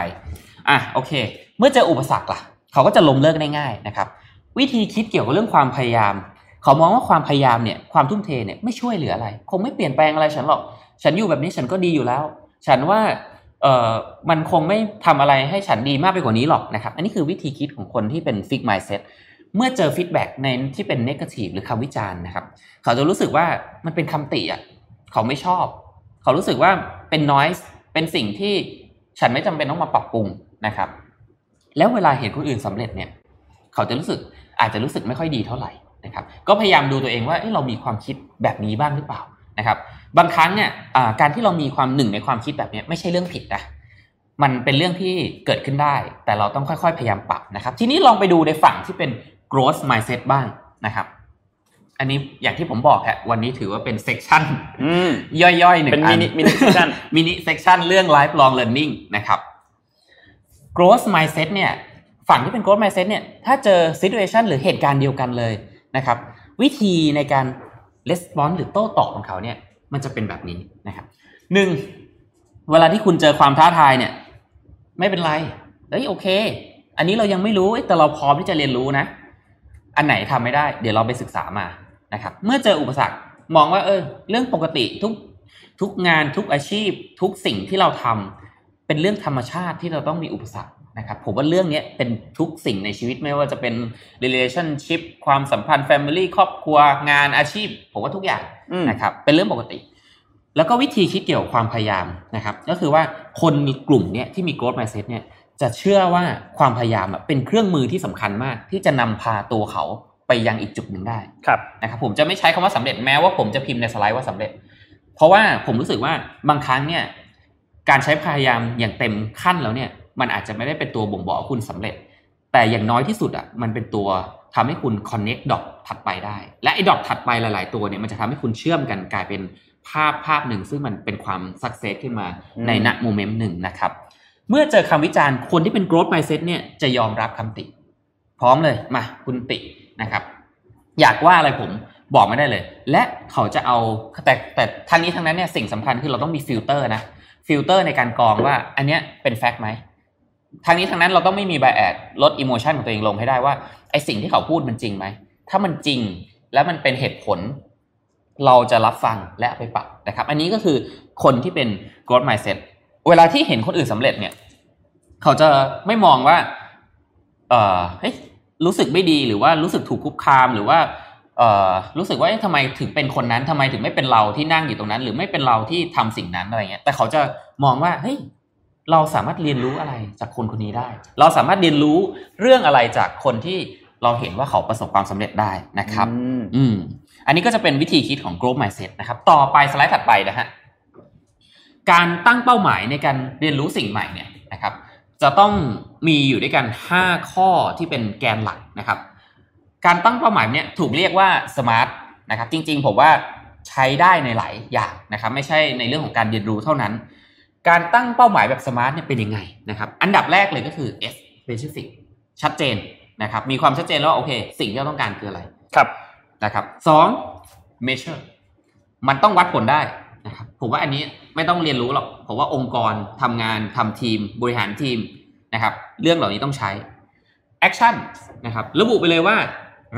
อะโอเค เมื่อเจออุปสรรคล่ะ เขาก็จะล้มเลิกได้ง่ายนะครับ วิธีคิดเกี่ยวกับเรื่องความพยายาม เขามองว่าความพยายามเนี่ยความทุ่มเทเนี่ยไม่ช่วยเหลืออะไร คงไม่เปลี่ยนแปลงอะไรฉันหรอก ฉันอยู่แบบนี้ฉันก็ดีอยู่แล้ว ฉันว่าเอ่อมันคงไม่ทำอะไรให้ฉันดีมากไปกว่านี้หรอกนะครับ อันนี้คือวิธีคิดของคนที่เป็น fixed mindset เมื่อเจอ feedback ในที่เป็น negative หรือคำวิจารณ์นะครับ เขาจะรู้สึกว่ามันเป็นคำติอะเขาไม่ชอบ เขารู้สึกว่าเป็น noise เป็นสิ่งที่ฉันไม่จำเป็นต้องมาปรับปรุงนะครับ แล้วเวลาเห็นคนอื่นสำเร็จเนี่ย เขาจะรู้สึกอาจจะรู้สึกไม่ค่อยดีเท่าไหร่ นะครับก็พยายามดูตัวเองว่าเรามีความคิดแบบนี้บ้างหรือเปล่านะครับบางครั้งเนี่ยการที่เรามีความหนึ่งในความคิดแบบนี้ไม่ใช่เรื่องผิดนะมันเป็นเรื่องที่เกิดขึ้นได้ แต่เราต้องค่อยๆ พยายามปรับนะครับ ทีนี้ลองไปดูในฝั่งที่เป็น growth mindset บ้างนะครับอันนี้อย่างที่ผมบอกฮะวันนี้ถือว่าเป็น section ย่อยๆหนึ่งเป็น mini mini section mini section เรื่อง lifelong learning นะครับ growth mindset เนี่ยฝั่งที่เป็น growth mindset เนี่ยถ้าเจอ situation หรือเหตุการณ์เดียวกันเลย นะครับ วิธีในการ response หรือโต้ตอบของเขาเนี่ยมันจะเป็นแบบนี้นะครับหนึ่งเวลาที่คุณเจอความท้าทายเนี่ย ไม่เป็นไรเฮ้ยโอเค อันนี้เรายังไม่รู้แต่เราพร้อมที่จะเรียนรู้นะ อันไหนทำไม่ได้ เดี๋ยวเราไปศึกษามานะครับ เมื่อเจออุปสรรคมองว่า เออ เรื่องปกติทุกทุกงานทุกอาชีพ ทุกสิ่งที่เราทำเป็นเรื่องธรรมชาติที่เราต้องมีอุปสรรค นะครับผมว่าเรื่องนี้เป็นทุกสิ่งในชีวิตไม่ว่าจะเป็น relationship ความสัมพันธ์ family ครอบครัวงานอาชีพ ผมว่าทุกอย่างนะครับ เป็นเรื่องปกติ แล้วก็วิธีคิดเกี่ยวกับความพยายามนะครับ ก็คือว่าคนกลุ่มเนี้ยที่มี growth mindset เนี่ยจะเชื่อว่าความพยายามเป็นเครื่องมือที่สำคัญมาก ที่จะนำพาตัวเขาไปยังอีกจุดหนึ่งได้ครับนะครับ ผมจะไม่ใช้คำว่าสำเร็จแม้ว่าผมจะพิมพ์ในสไลด์ว่าสำเร็จ เพราะว่าผมรู้สึกว่าบางครั้งเนี่ยการใช้พยายามอย่างเต็มขั้นแล้วเนี่ย มันอาจจะไม่ได้เป็นตัวบ่งบอกคุณสำเร็จ แต่อย่างน้อยที่สุดอะมันเป็นตัวทำให้คุณ connect ดอกถัดไปได้ และไอ้ดอกถัดไปหลาย ๆ ตัวเนี่ยมันจะทำให้คุณเชื่อมกันกลายเป็นภาพภาพหนึ่ง ซึ่งมันเป็นความสักเซสขึ้นมาในณโมเมนต์หนึ่งนะครับ เมื่อเจอคำวิจารณ์คนที่เป็น growth mindset เนี่ยจะยอมรับคำติ พร้อมเลยมาคุณตินะครับ อยากว่าอะไรผมบอกไม่ได้เลย และเขาจะเอาแต่แต่ทั้งนี้ทั้งนั้นเนี่ยสิ่งสำคัญคือเราต้องมีฟิลเตอร์นะฟิลเตอร์ในการกรองว่าอันเนี้ยเป็น fact ไหม ทั้งนี้ทั้งนั้นเราต้องไม่มี bias ลด emotion ของตัวเองลงให้ได้ว่าไอสิ่งที่เขาพูดมันจริงไหม ถ้ามันจริงแล้วมันเป็นเหตุผล เราจะรับฟังและไปปรับนะครับ อันนี้ก็คือคนที่เป็น growth mindset เวลาที่เห็นคนอื่นสำเร็จเนี่ย เขาจะไม่มองว่า เออเฮ้ยรู้สึกไม่ดีหรือว่ารู้สึกถูกคุกคามหรือว่าเออรู้สึกว่าทำไมถึงเป็นคนนั้นทำไมถึงไม่เป็นเราที่นั่งอยู่ตรงนั้น หรือไม่เป็นเราที่ทำสิ่งนั้นอะไรเงี้ยแต่เขาจะมองว่าเฮ้ย เราสามารถเรียนรู้อะไรจากคนคนนี้ได้ เราสามารถเรียนรู้เรื่องอะไรจากคนที่เราเห็นว่าเขาประสบความสำเร็จได้นะครับ อืม อันนี้ก็จะเป็นวิธีคิดของ growth mindset นะครับ ต่อไปสไลด์ถัดไปนะฮะ การตั้งเป้าหมายในการเรียนรู้สิ่งใหม่เนี่ยนะครับ จะต้องมีอยู่ด้วยกัน 5 ข้อที่เป็นแกนหลักนะครับ การตั้งเป้าหมายเนี่ยถูกเรียกว่า smart นะครับ จริง ๆ ผมว่าใช้ได้ในหลายอย่างนะครับ ไม่ใช่ในเรื่องของการเรียนรู้เท่านั้น การตั้งเป้าหมายแบบสมาร์ทเนี่ยเป็นยังไงนะครับ อันดับแรกเลยก็คือ S specific ชัดเจนนะครับ มีความชัดเจนแล้วโอเค สิ่งที่เราต้องการคืออะไรครับนะครับสอง measure มันต้องวัดผลได้นะครับผมว่าอันนี้ไม่ต้องเรียนรู้หรอกผมว่าองค์กรทำงานทำทีมบริหารทีมนะครับ เรื่องเหล่านี้ต้องใช้ action นะครับระบุไปเลยว่า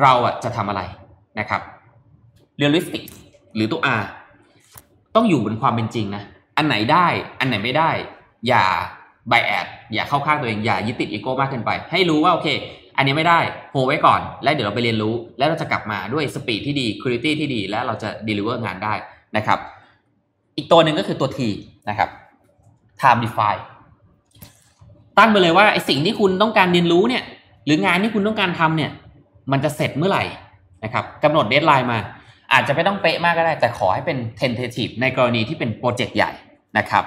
เราอะจะทำอะไรนะครับ realistic หรือตัว R ต้องอยู่บนความเป็นจริงนะ อันไหนได้ อันไหนไม่ได้ อย่า bias อย่าเข้าข้างตัวเอง อย่ายึดติดอีโก้มากเกินไป ให้รู้ว่าโอเค อันนี้ไม่ได้โฮไว้ก่อน แล้วเดี๋ยวเราไปเรียนรู้ แล้วเราจะกลับมาด้วย speed ที่ดีคุณภาพที่ดี แล้วเราจะ deliver งานได้นะครับ อีกตัวหนึ่งก็คือตัว T นะครับ time define ตั้งไปเลยว่าไอสิ่งที่คุณต้องการเรียนรู้เนี่ย หรืองานที่คุณต้องการทำเนี่ย มันจะเสร็จเมื่อไหร่นะครับกำหนด deadline มา อาจจะไม่ต้องเป๊ะมากก็ได้ แต่ขอให้เป็น tentative ในกรณีที่เป็นโปรเจกต์ใหญ่ นะครับ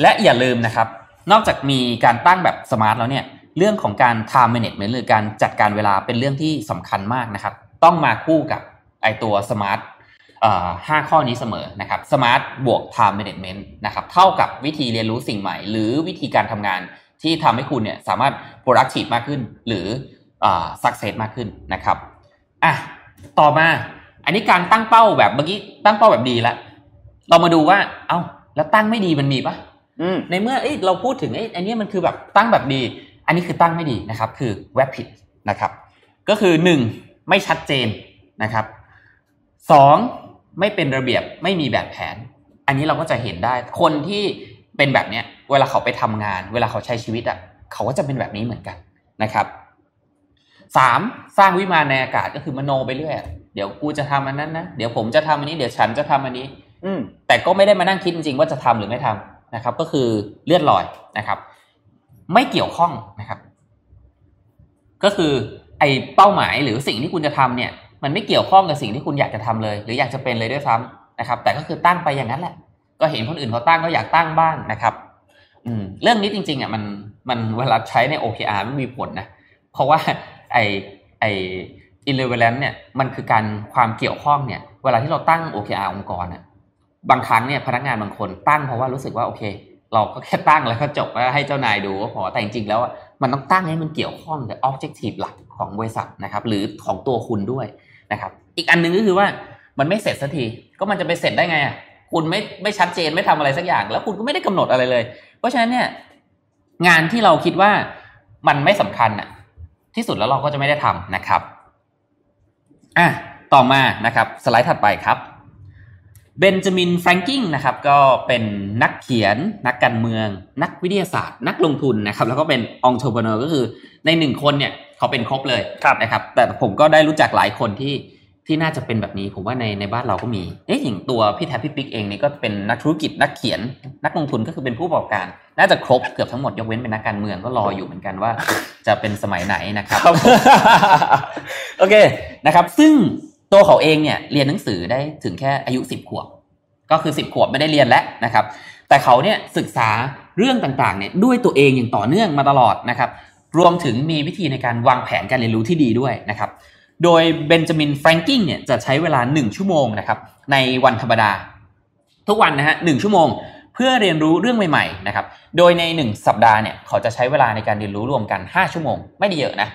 และอย่าลืมนะครับ นอกจากมีการตั้งแบบ SMART แล้วเนี่ยเรื่องของการ time management หรือการจัดการเวลาเป็นเรื่องที่สำคัญมากนะครับ ต้องมาคู่กับไอตัว SMART ห้าข้อนี้เสมอนะครับ SMART บวก time management นะครับเท่ากับวิธีเรียนรู้สิ่งใหม่ หรือวิธีการทำงานที่ทำให้คุณเนี่ยสามารถ productive มากขึ้น หรือ success มากขึ้นนะครับอะต่อมาอันนี้การตั้งเป้าแบบเมื่อกี้ตั้งเป้าแบบดีแล้ว เรามาดูว่า เอ้า แล้วตั้งไม่ดีมันมีปะในเมื่อเอ้เราพูดถึงไอ้อันนี้มันคือแบบตั้งแบบดี อันนี้คือตั้งไม่ดีนะครับ คือแวบผิดนะครับ ก็คือหนึ่งไม่ชัดเจนนะครับสองไม่เป็นระเบียบไม่มีแบบแผน อันนี้เราก็จะเห็นได้ คนที่เป็นแบบเนี้ย เวลาเขาไปทำงาน เวลาเขาใช้ชีวิตอะเขาก็จะเป็นแบบนี้เหมือนกันนะครับสามสร้างวิมานในอากาศก็คือมโนไปเรื่อยเดี๋ยวกูจะทำอันนั้นนะ เดี๋ยวผมจะทำอันนี้ เดี๋ยวฉันจะทำอันนี้อืม แต่ก็ไม่ได้มานั่งคิดจริงๆว่าจะทำหรือไม่ทำนะครับ ก็คือเลื่อนลอยนะครับ ไม่เกี่ยวข้องนะครับ ก็คือไอเป้าหมายหรือสิ่งที่คุณจะทำเนี่ย มันไม่เกี่ยวข้องกับสิ่งที่คุณอยากจะทำเลย หรืออยากจะเป็นเลยด้วยซ้ำนะครับ แต่ก็คือตั้งไปอย่างนั้นแหละ ก็เห็นคนอื่นเขาตั้งก็อยากตั้งบ้างนะครับอืมเรื่องนี้จริง ๆอะมันมันเวลาใช้ใน OKR ไม่มีผลนะเพราะว่าไอไอ irrelevant เนี่ยมันคือการความเกี่ยวข้องเนี่ย เวลาที่เราตั้ง OKR องค์กรน่ะ บางครั้งเนี่ยพนักงานบางคนตั้งเพราะว่ารู้สึกว่าโอเค เราก็แค่ตั้งแล้วก็จบว่าให้เจ้านายดูก็พอแต่จริงๆแล้วมันต้องตั้งให้มันเกี่ยวข้องกับ objective หลักของบริษัทนะครับ หรือของตัวคุณด้วยนะครับ อีกอันหนึ่งก็คือว่ามันไม่เสร็จสักทีก็มันจะไปเสร็จได้ไงอะคุณไม่ไม่ชัดเจนไม่ทำอะไรสักอย่าง แล้วคุณก็ไม่ได้กำหนดอะไรเลย เพราะฉะนั้นเนี่ย งานที่เราคิดว่ามันไม่สำคัญอะ ที่สุดแล้วเราก็จะไม่ได้ทำนะครับอะต่อมานะครับ สไลด์ถัดไปครับ เบนจามินแฟรงกิงนะครับก็เป็นนักเขียน นักการเมือง นักวิทยาศาสตร์ นักลงทุนนะครับ แล้วก็เป็นองค์ r e เนอร์ก็คือในหนึ่งคนเนี่ยเขาเป็นครบเลยครับนะครับ แต่ผมก็ได้รู้จักหลายคนที่ที่น่าจะเป็นแบบนี้ผมว่าในในบ้านเราก็มีเอ๊ะอย่างตัวพี่แทบพี่ปิ๊กเองนี่ก็เป็นนักธุรกิจนักเขียน นักลงทุนก็คือเป็นผู้ประกอบการ น่าจะครบเกือบทั้งหมดยกเว้นเป็นนักการเมืองก็รออยู่เหมือนกันว่า จะเป็นสมัยไหนนะครับครับผมโอเคนะครับ ซึ่ง ตัวเขาเองเนี่ยเรียนหนังสือได้ถึงแค่อายุสิบขวบ ก็คือสิบขวบไม่ได้เรียนแล้วนะครับ แต่เขาเนี่ยศึกษาเรื่องต่างๆเนี่ยด้วยตัวเองอย่างต่อเนื่องมาตลอดนะครับ รวมถึงมีวิธีในการวางแผนการเรียนรู้ที่ดีด้วยนะครับ โดยเบนจามินแฟรงกิงเนี่ยจะใช้เวลา 1 ชั่วโมงนะครับในวันธรรมดา ทุกวันนะฮะหชั่วโมงเพื่อเรียนรู้เรื่องใหม่ๆนะครับ โดยใน 1 สัปดาห์เนี่ยเขาจะใช้เวลาในการเรียนรู้รวมกัน 5 ชั่วโมง ไม่ได้เยอะนะ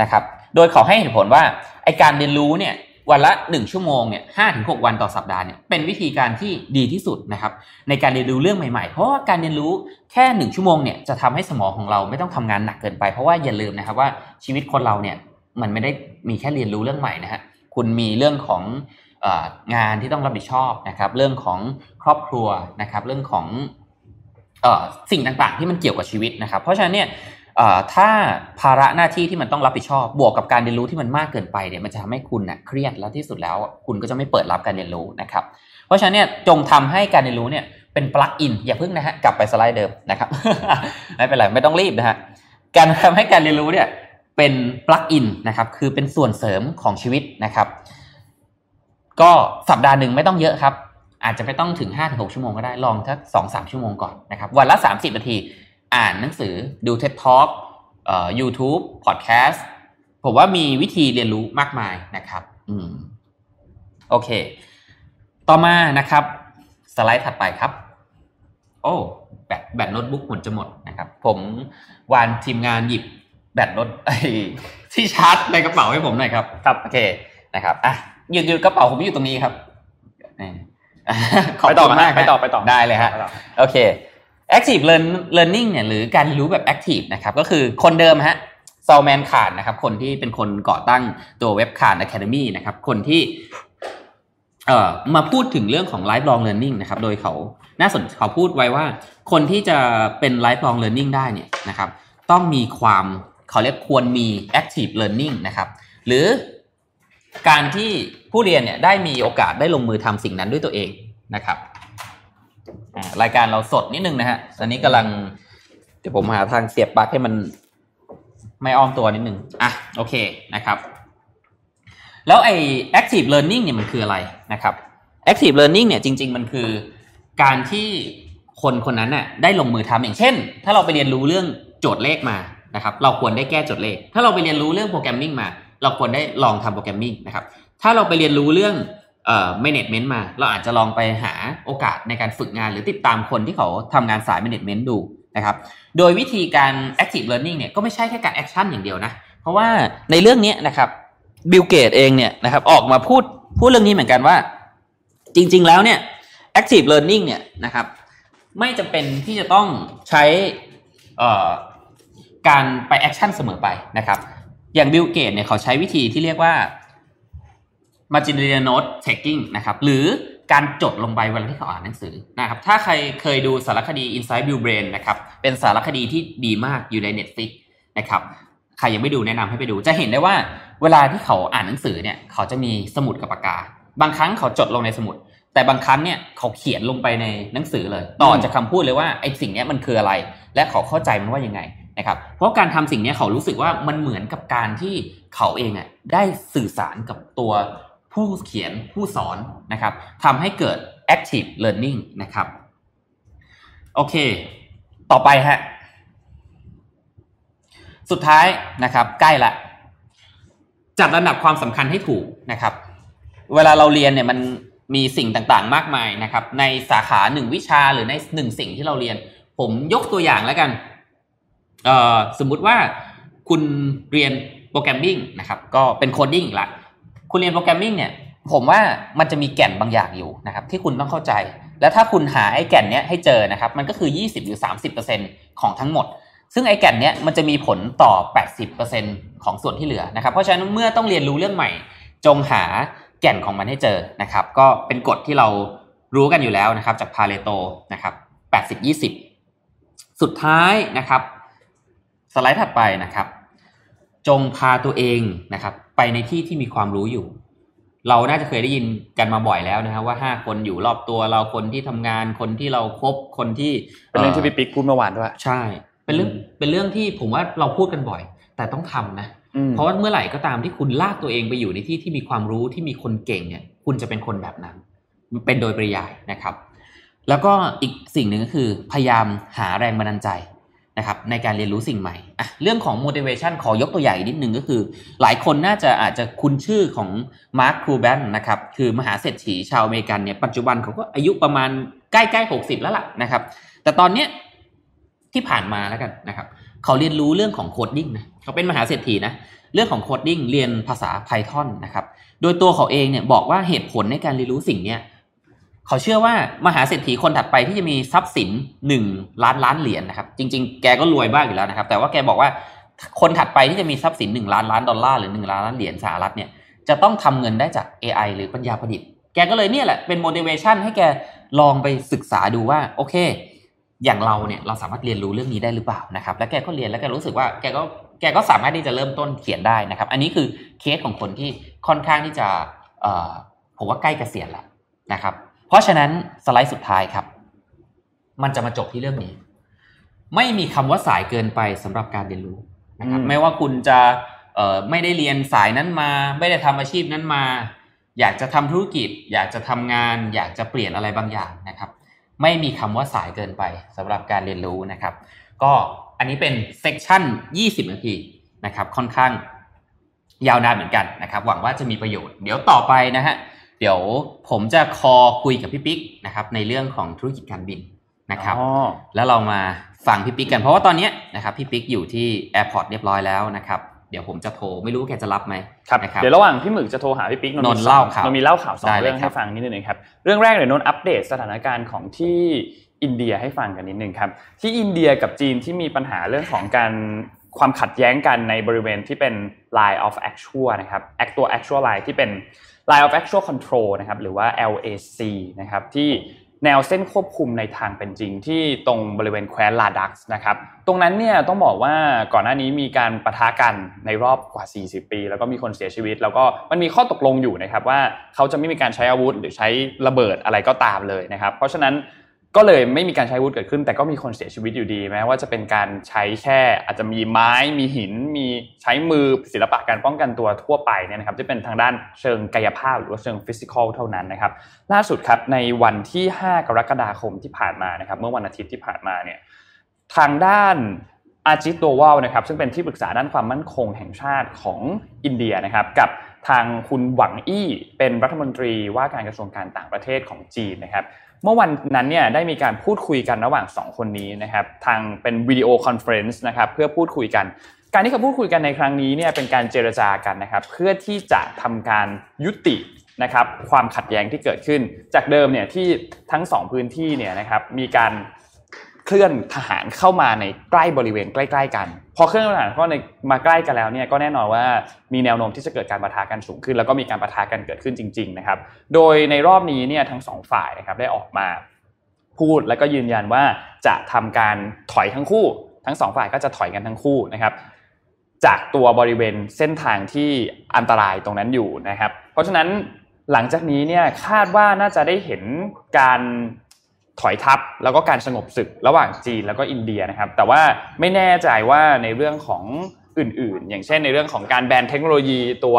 นะครับ โดยเขาให้เหตุผลว่าไอการเรียนรู้เนี่ย วันละ 1 ชั่วโมงเนี่ยห้าถึงหวันต่อสัปดาห์เนี่ยเป็นวิธีการที่ดีที่สุดนะครับในการเรียนรู้เรื่องใหม่ๆ เพราะว่าการเรียนรู้แค่ 1 ชั่วโมงเนี่ยจะทำให้สมองของเราไม่ต้องทำงานหนักเกินไปเพราะว่าอย่าลืมนะครับว่าชีวิตคนเราเนี่ยมันไม่ได้มีแค่เรียนรู้เรื่องใหม่นะฮะคุณมีเรื่องของอองานที่ต้องรับผิดชอบนะครับ เรื่องของครอบครัวนะครับ เรื่องของอสิ่งต่างๆ ที่มันเกี่ยวกับชีวิตนะครับ เพราะฉะนั้นเนี่ย ถ้าภาระหน้าที่ที่มันต้องรับผิดชอบ บวกกับการเรียนรู้ที่มันมากเกินไปเนี่ยมันจะทำให้คุณเน่ยเครียดแล้วที่สุดแล้ว คุณก็จะไม่เปิดรับการเรียนรู้นะครับ เพราะฉะนั้นเนี่ยจงทำให้การเรียนรู้เนี่ยเป็นปลั๊กอินอย่าเพิ่งนะฮะกลับไปสไลด์เดิมนะครับไม่เป็นไรไม่ต้องรีบนะฮะการทำให้การเรียนรู้เนี่ยเป็นปลั๊กอินนะครับคือเป็นส่วนเสริมของชีวิตนะครับ ก็สัปดาห์หนึ่งไม่ต้องเยอะครับ อาจจะไม่ต้องถึง5-6ชั่วโมงก็ได้ลองสักสองสามชั่วโมงก่อนนะครับวันละ 30นาที อ่านหนังสือดู TED Talk เอ่อ YouTube Podcast ผมว่ามีวิธีเรียนรู้มากมายนะครับ อืม โอเค ต่อมานะครับ สไลด์ถัดไปครับ โอ้แบตแบตโน้ตบุ๊กหมดจะหมดนะครับ ผมวานทีมงานหยิบแบตโน้ตไอ้ที่ชาร์จในกระเป๋าให้ผมหน่อยครับ ครับโอเคนะครับอะหยุดหยุดกระเป๋าผมอยู่ตรงนี้ครับนี่ขอบไปต่อคุณมากไปต่อไปต่อได้เลยฮะไปต่อโอเค active learning เนี่ยหรือการเรียนรู้แบบ active นะครับก็คือคนเดิมฮะซอลแมนคาดนะครับคนที่เป็นคนก่อตั้งตัวเว็บคาด Academy นะครับคนที่เอ่อมาพูดถึงเรื่องของ lifelong learning นะครับโดยเขาน่าสนเขาพูดไว้ว่า คนที่จะเป็น lifelong learning ได้เนี่ยนะครับต้องมีความเขาเรียกควรมี active learning นะครับหรือการที่ผู้เรียนเนี่ยได้มีโอกาสได้ลงมือทำสิ่งนั้นด้วยตัวเองนะครับ รายการเราสดนิดนึงนะฮะ ตอนนี้กำลัง เดี๋ยวผมหาทางเสียบปลั๊กให้มันไม่อ้อมตัวนิดนึง อะ โอเคนะครับ แล้วไอ้ active learning เนี่ยมันคืออะไรนะครับ active learning เนี่ยจริง ๆ มันคือการที่คนคนนั้นน่ะได้ลงมือทำอย่างเช่น ถ้าเราไปเรียนรู้เรื่องโจทย์เลขมานะครับ เราควรได้แก้โจทย์เลข ถ้าเราไปเรียนรู้เรื่องโปรแกรมมิ่งมา เราควรได้ลองทำโปรแกรมมิ่งนะครับ ถ้าเราไปเรียนรู้เรื่อง เอ่อ management มา เราอาจจะลองไปหาโอกาสในการฝึกงานหรือติดตามคนที่เขาทำงานสาย management ดูนะครับ โดยวิธีการ active learning เนี่ยก็ไม่ใช่แค่การ action อย่างเดียวนะ เพราะว่าในเรื่องนี้นะครับบิลเกตส์เองเนี่ยนะครับออกมาพูดพูดเรื่องนี้เหมือนกันว่า จริง ๆ แล้วเนี่ย active learning เนี่ยนะครับไม่จำเป็นที่จะต้องใช้อ่อการไป action เสมอไปนะครับ อย่างบิลเกตส์เนี่ยเขาใช้วิธีที่เรียกว่า marginal note taking นะครับหรือการจดลงไปเวลาที่เขาอ่านหนังสือนะครับถ้าใครเคยดูสารคดี Inside Bill's Brain นะครับเป็นสารคดีที่ดีมากอยู่ใน Netflix นะครับใครยังไม่ดูแนะนำให้ไปดู จะเห็นได้ว่าเวลาที่เขาอ่านหนังสือเนี่ยเขาจะมีสมุดกับปากกา บางครั้งเขาจดลงในสมุด แต่บางครั้งเนี่ยเขาเขียนลงไปในหนังสือเลย ต่อจากคาพูดเลยว่าไอ้สิ่งนี้มันคืออะไร และเขาเข้าใจมันว่ายังไงนะครับเพราะการทำสิ่งนี้เขารู้สึกว่ามันเหมือนกับการที่เขาเองอะได้สื่อสารกับตัว ผู้เขียนผู้สอนนะครับทำให้เกิด active learning นะครับโอเค ต่อไปฮะสุดท้ายนะครับใกล้ละจัดระดับความสำคัญให้ถูกนะครับ เวลาเราเรียนเนี่ยมันมีสิ่งต่างๆ มากมายนะครับ ในสาขาหนึ่งวิชาหรือในหนึ่งสิ่งที่เราเรียน ผมยกตัวอย่างแล้วกันสมมุติว่าคุณเรียน programming นะครับ ก็เป็น coding ละ คุณเรียน programming เนี่ยผมว่ามันจะมีแก่นบางอย่างอยู่นะครับที่คุณต้องเข้าใจ และถ้าคุณหาไอ้แก่นเนี้ยให้เจอนะครับมันก็คือ 20 หรือ 30%ของทั้งหมด ซึ่งไอ้แก่นเนี้ยมันจะมีผลต่อ 80%ของส่วนที่เหลือนะครับ เพราะฉะนั้นเมื่อต้องเรียนรู้เรื่องใหม่ จงหาแก่นของมันให้เจอนะครับ ก็เป็นกฎที่เรารู้กันอยู่แล้วนะครับ จากพาเลโตนะครับ 80-20 สุดท้ายนะครับ สไลด์ถัดไปนะครับ จงพาตัวเองนะครับ ไปในที่ที่มีความรู้อยู่ เราน่าจะเคยได้ยินกันมาบ่อยแล้วนะครับว่าห้าคนอยู่รอบตัวเราคนที่ทำงานคนที่เราครบคนที่เป็นเรื่องที่พี่ปิ๊กพูดเมื่อวานด้วยใช่ เป็นเรื่องเป็นเรื่องที่ผมว่าเราพูดกันบ่อย แต่ต้องทำนะเพราะว่าเมื่อไหร่ก็ตามที่คุณลากตัวเองไปอยู่ในที่ที่มีความรู้ที่มีคนเก่งเนี่ย คุณจะเป็นคนแบบนั้น เป็นโดยปริยายนะครับ แล้วก็อีกสิ่งหนึ่งก็คือ พยายามหาแรงบันดาลใจ นะครับในการเรียนรู้สิ่งใหม่อะเรื่องของ motivation ขอยกตัวอย่างนิดนึงก็คือ หลายคนน่าจะอาจจะคุ้นชื่อของมาร์คคิวบานนะครับคือมหาเศรษฐีชาวอเมริกันเนี่ยปัจจุบันเขาก็อายุประมาณใกล้ๆหกสิบแล้วล่ะนะครับ แต่ตอนเนี้ยที่ผ่านมาแล้วกันนะครับเขาเรียนรู้เรื่องของ coding นะเขาเป็นมหาเศรษฐีนะเรื่องของ coding เรียนภาษา Python นะครับโดยตัวเขาเองเนี่ยบอกว่าเหตุผลในการเรียนรู้สิ่งเนี้ยเขาเชื่อว่ามหาเศรษฐีคนถัดไปที่จะมีทรัพย์สินหนึ่งล้านล้านเหรียญนะครับ จริง ๆ แกก็รวยบ้างอยู่แล้วนะครับ แต่ว่าแกบอกว่าคนถัดไปที่จะมีทรัพย์สินหนึ่งล้านล้านดอลลาร์หรือหนึ่งล้านล้านเหรียญสหรัฐเนี่ยจะต้องทำเงินได้จาก AI หรือปัญญาประดิษฐ์แกก็เลยเนี่ยแหละเป็น motivation ให้แกลองไปศึกษาดูว่าโอเค อย่างเราเนี่ยเราสามารถเรียนรู้เรื่องนี้ได้หรือเปล่านะครับ แล้วแกก็เรียนแล้วแกรู้สึกว่าแกก็แกก็สามารถที่จะเริ่มต้นเขียนได้นะครับ อันนี้คือเคสของคนที่ค่อนข้างที่จะผมว่าใกล้เกษียณแล้วนะครับ ราะฉะนั้นสไลด์สุดท้ายครับ มันจะมาจบที่เรื่องนี้ ไม่มีคำว่าสายเกินไปสำหรับการเรียนรู้นะครับไม่ว่าคุณจะเอ่อไม่ได้เรียนสายนั้นมา ไม่ได้ทำอาชีพนั้นมา อยากจะทำธุรกิจ อยากจะทำงาน อยากจะเปลี่ยนอะไรบางอย่างนะครับ ไม่มีคำว่าสายเกินไปสำหรับการเรียนรู้นะครับ ก็อันนี้เป็นเซกชัน20 นาทีนะครับ ค่อนข้างยาวนานเหมือนกันนะครับ หวังว่าจะมีประโยชน์ เดี๋ยวต่อไปนะฮะเดี๋ยวผมจะคอคุยกับพี่ปิ๊กนะครับในเรื่องของธุรกิจการบินนะครับอ๋อแล้วเรามาฟังพี่ปิ๊กกันเพราะว่าตอนนี้นะครับพี่ปิ๊กอยู่ที่ airport เรียบร้อยแล้วนะครับเดี๋ยวผมจะโทรไม่รู้แกจะรับไหมครับนะครับเดี๋ยวระหว่างพี่หมึกจะโทรหาพี่ปิ๊กนนท์เล่าข่าวนนท์มีเล่าข่าวสอได้งเลยเรื่องครัให้บฟังนิดนึงครับเรื่องแรกเดี๋ยวนนท์อัปเดตสถานการณ์ของที่อินเดียให้ฟังกันนิดนึงครับที่อินเดียกับจีนที่มีปัญหาเรื่องของการความขัดแย้งกันในบริเวณที่เป็น line of actual นะครับ act ตัว actual line ที่เป็น line of actual control นะครับหรือว่า LAC นะครับที่แนวเส้นควบคุมในทางเป็นจริงที่ตรงบริเวณแคว้นลาดักส์นะครับตรงนั้นเนี่ยต้องบอกว่าก่อนหน้านี้มีการปะทะกันในรอบกว่า 40 ปี แล้วก็มีคนเสียชีวิต แล้วก็มันมีข้อตกลงอยู่นะครับว่าเขาจะไม่มีการใช้อาวุธหรือใช้ระเบิดอะไรก็ตามเลยนะครับเพราะฉะนั้น ก็เลยไม่มีการใช้อาวุธเกิดขึ้น แต่ก็มีคนเสียชีวิตอยู่ดีแม้ว่าจะเป็นการใช้แค่อาจจะมีไม้มีหิน มีใช้มือศิลปะการป้องกันตัวทั่วไปเนี่ยนะครับที่เป็นทางด้านเชิงกายภาพ หรือว่าเชิงฟิสิกอลเท่านั้นนะครับล่าสุดครับในวันที่ 5 กรกฎาคมที่ผ่านมานะครับเมื่อวันอาทิตย์ที่ผ่านมาเนี่ยทางด้านอาจิตโดวาลนะครับซึ่งเป็นที่ปรึกษาด้านความมั่นคงแห่งชาติของอินเดียนะครับกับทางคุณหวังอี้เป็นรัฐมนตรีว่าการกระทรวงการต่างประเทศของจีนนะครับ เมื่อวันนั้นเนี่ยได้มีการพูดคุยกันระหว่าง 2 คนนี้นะครับทางเป็น video conference นะครับเพื่อพูดคุยกัน การที่เขาพูดคุยกันในครั้งนี้เนี่ยเป็นการเจรจากันนะครับเพื่อที่จะทำการยุตินะครับความขัดแย้งที่เกิดขึ้น จากเดิมเนี่ยที่ทั้งสองพื้นที่เนี่ยนะครับมีการ เคลื่อนทหารเข้ามาในใกล้บริเวณใกล้ ๆ กัน พอเคลื่อนทหารเข้าในมาใกล้กันแล้วเนี่ยก็แน่นอนว่ามีแนวโน้มที่จะเกิดการปะทะกันสูงขึ้น แล้วก็มีการปะทะกันเกิดขึ้นจริง ๆ นะครับ โดยในรอบนี้เนี่ยทั้งสองฝ่ายนะครับได้ออกมาพูดแล้วก็ยืนยันว่าจะทำการถอยทั้งคู่ ทั้งสองฝ่ายก็จะถอยกันทั้งคู่นะครับ จากตัวบริเวณเส้นทางที่อันตรายตรงนั้นอยู่นะครับ เพราะฉะนั้นหลังจากนี้เนี่ยคาดว่าน่าจะได้เห็นการ ถอยทับแล้วก็การสงบศึกระหว่างจีนแล้วก็อินเดียนะครับ แต่ว่าไม่แน่ใจว่าในเรื่องของอื่นๆ อย่างเช่นในเรื่องของการแบนเทคโนโลยีตัว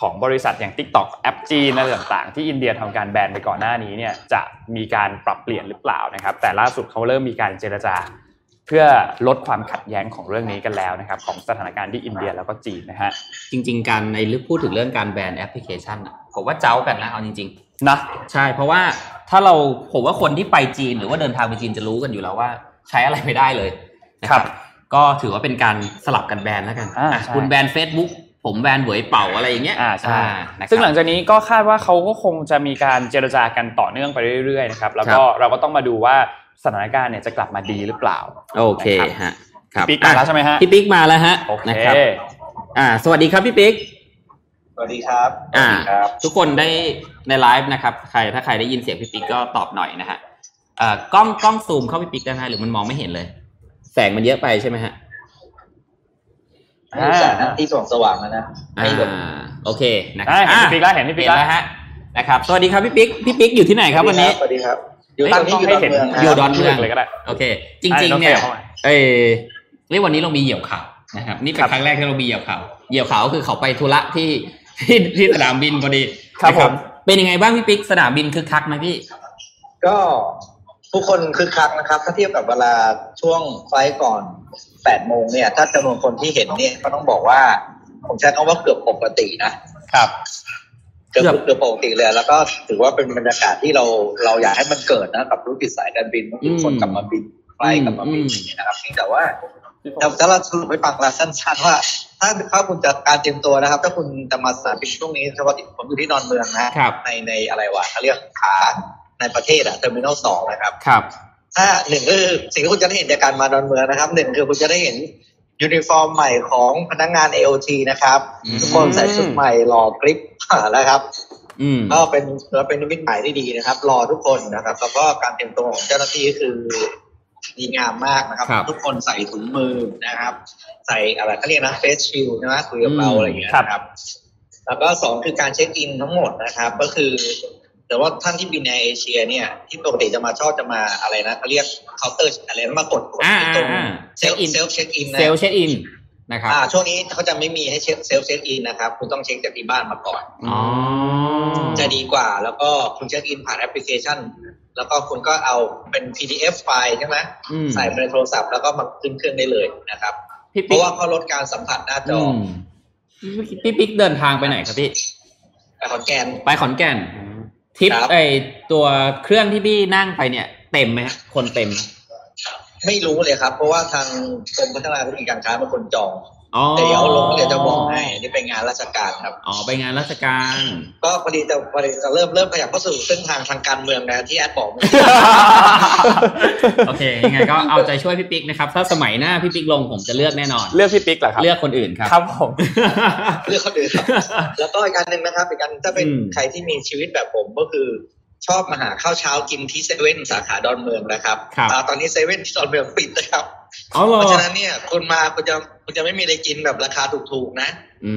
ของบริษัทอย่าง TikTok แอปจีนอะไรต่างๆ ที่อินเดียทำการแบนไปก่อนหน้านี้เนี่ยจะมีการปรับเปลี่ยนหรือเปล่านะครับ แต่ล่าสุดเขาเริ่มมีการเจรจา เพื่อลดความขัดแย้งของเรื่องนี้กันแล้วนะครับ ของสถานการณ์ที่อินเดียแล้วก็จีนนะฮะจริง ๆ การในเรื่องพูดถึงเรื่องการแบนแอปพลิเคชันผมว่าเจ้ากันนะเอาจริง นะๆใช่เพราะว่าถ้าเราผมว่าคนที่ไปจีนหรือว่าเดินทางไปจีนจะรู้กันอยู่แล้วว่า ใช้อะไรไม่ได้เลยนะครับ ก็ถือว่าเป็นการสลับกันแบนแล้วกันอ่าอะใช่คุณแบน Facebook ผมแบนเหวยเป่าอะไรอย่างเงี้ยอ่าใช่นะครับซึ่งหลังจากนี้ก็คาดว่าเขาก็คงจะมีการเจรจากันต่อเนื่องไปเรื่อยๆนะครับแล้วก็เราก็ต้องมาดูว่าสถานการณ์เนี่ยจะกลับมาดีหรือเปล่า โอเคฮะครับปิ๊กมาแล้วใช่ไหมฮะพี่ปิ๊กมาแล้วฮะโอเคนะครับอ่า สวัสดีครับพี่ปิ๊ก สวัสดีครับ อ่าสวัสดีครับทุกคนได้ในไลฟ์นะครับ ใครถ้าใครได้ยินเสียงพี่ปิ๊กก็ตอบหน่อยนะฮะเอ่อกล้องกล้องซูมเข้าพี่ปิ๊กได้ไหมหรือมันมองไม่เห็นเลย แสงมันเยอะไปใช่ไหมฮะให้แสงนะที่ส่องสว่างแล้วนะอ่ให้แบบาโอเคนะครัอ่าเห็นพี่ปิ๊กแล้วเห็นพี่ปิ๊กแล้วเห็นฮะนะครับสวัสดีครับพี่ปิ๊กพี่ปิ๊กอยู่ที่ไหนครับวันนี้สวัสดีครับอยู่ตั้ตงรงนี้ต้องให้เห็นอยู่ดอนเมืองอยู่ดอนเมืองเลยก็ได้โอเค จริง ๆ เนี่ยอ่าเดี๋ยวเราขยับเข้ามาเออเรียกวันนี้เรามีเหยี่ยวข่าวนะครับนี่เป็นครับครั้งแรกที่เรามีเหยี่ยวข่าวเหยี่ยวข่าวก็คือเขาไปธุระที่ ที่ที่สนามบินพอดีครับนะผมเป็นยังไงบ้างพี่ปิ๊กสนามบินคึกคักไหมพี่ ก็ผู้คนคึกคักนะครับ ถ้าเทียบกับเวลาช่วงไฟล์ก่อน8โมงเนี่ย ถ้าจำนวนคนที่เห็นเนี่ยก็ต้องบอกว่า ผมใช้คำว่าเกือบปกตินะครับเกือบเกือบเกือบปกติเลย แล้วก็ถือว่าเป็นบรรยากาศที่เราเราอยากให้มันเกิดนะกับธุรกิจสายการบินทุกคนกลับมาบิน flight กลับมาบินอย่างเงี้ยนะครับเพียงแต่ว่า แต่ถ้าเราสรุปให้ฟังละสั้นๆว่า ถ้าถ้าคุณจะการเตรียมตัวนะครับ ถ้าคุณจะมาสนามบินช่วงนี้เฉพาะที่ผมอยู่ที่ดอนเมืองนะครับในในอะไรวะเขาเรียกขาในประเทศอะ terminal สองนะครับครับ ถ้าหนึ่งก็คือสิ่งที่คุณจะได้เห็นจากการมาดอนเมืองนะครับหนึ่งคือคุณจะได้เห็นยูนิฟอร์มใหม่ของพนักงาน AOT นะครับอืมทุกคนใส่ชุดใหม่หล่อกริบนะครับอืมก็เป็นก็เป็นนิมิตหมายที่ดีนะครับ รอทุกคนนะครับ แล้วก็การเตรียมตัวของเจ้าหน้าที่ก็คือ ดีงามมากนะครับครับ ทุกคนใส่ถุงมือนะครับ ใส่อะไรเขาเรียกนะ face shield ใช่ไหมคุยกับเราอืมอะไรอย่างเงี้ยครับนะครับ แล้วก็สองคือการ check in ทั้งหมดนะครับ ก็คือ แต่ว่าท่านที่บินในเอเชีย เนี่ย ที่ปกติจะมาชอบจะมาอะไรนะเขาเรียกเคาน์เตอร์อะไรนะมากดกดอ่าที่ตรงอ่าเซล check in เซลเช็คอินนะเซลเช็ in นะครับอ่าช่วงนี้เขาจะไม่มีให้ check, self check in นะครับ คุณต้องเช็คจากที่บ้านมาก่อนอ๋อจะดีกว่าแล้วก็คุณ check in ผ่านแอปพลิเคชัน แล้วก็คุณก็เอาเป็น PDF ไฟล์ใช่ไหมอืมใส่ไปในโทรศัพท์แล้วก็มาขึ้นเครื่องได้เลยนะครับพี่เพปิ๊กราะว่าเขาลดการสัมผัสหน้าจอือมพี่ปิ๊กเดินทางไปไหนครับพี่แต่ขอนแกนไปขอนแก่นทริปครับไอตัวเครื่องที่พี่นั่งไปเนี่ย เต็มไหมฮะคนเต็ม ไหมไม่รู้เลยครับ เพราะว่าทางกรมพัฒนาธุรกิจการค้าเป็นคนจองอ๋อแต่เดี๋ยวลงเดี๋ยวจะบอกให้อันนี่เป็นงานราชการครับอ๋อไปงานราชการ ก็พอดีจะพอดีจะเริ่มเริ่มขยับเข้าสู่เส้นทางทางการเมืองนะที่แอดบอกเมื่อโอเคยังไงก็เอาใจช่วยพี่ปิ๊กนะครับ ถ้าสมัยหน้าพี่ปิ๊กลงผมจะเลือกแน่นอน เลือกพี่ปิ๊กเหรอครับเลือกคนอื่นครับครับผมเรื่องคนอื่นครับแล้วก็อีกการหนึ่งนะครับอีกการถ้าเป็นอืมใครที่มีชีวิตแบบผมก็คือ ชอบมาหาข้าวเช้ากินที่เซเว่นสาขาดอนเมืองนะครับครับอ่าตอนนี้เซเว่นที่ดอนเมืองปิดนะครับอ๋อเหรเพอราะฉะนั้นเนี่ยคุณมาคุณจะคุณจะไม่มีอะไรกินแบบราคาถูกๆนะ อื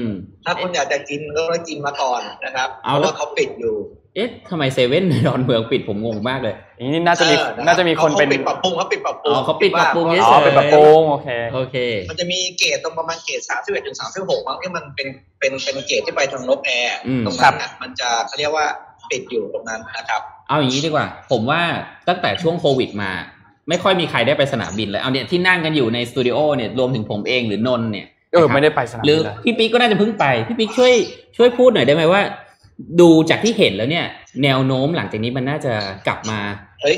ม ถ้าคุณอยากจะกินก็ต้องกินมาก่อนนะครับเพเอาราะแล้วว่าเขาปิดอยู่ เอ๊ะทำไมเซเว่นในดอนเมืองปิดผมงงมากเลยนี่น่าจะมีเออน่าจะมีคนเป็นเขาปิดปรับปรุงเขาปิดปรับปรุงอ๋อเขาปิดปรับปรุงว่าเฉยอ๋อเป็นแบบโปรงโอเคโอเค มันจะมี gate ตรงประมาณ gate สามสิบเอ็ดถึงสามสิบหกมั้งที่มันเป็นเป็นเป็น gate ที่ไปทางนกแอร์อืมตรงนั้นน่ะมันจะเขาเรียกว่า ปิดอยู่ตรงนั้นนะครับ เอาอย่างนี้ดีกว่า ผมว่าตั้งแต่ช่วงโควิดมา ไม่ค่อยมีใครได้ไปสนามบินเลยเอาเนี่ยที่นั่งกันอยู่ในสตูดิโอเนี่ยรวมถึงผมเองหรือนนท์เนี่ยเออนะครับไม่ได้ไปสนามหรือบินเลยพี่ปิ๊กก็น่าจะเพิ่งไปพี่ปิ๊กช่วยช่วยพูดหน่อยได้ไหมว่า ดูจากที่เห็นแล้วเนี่ย แนวโน้มหลังจากนี้มันน่าจะกลับมาเฮ้ย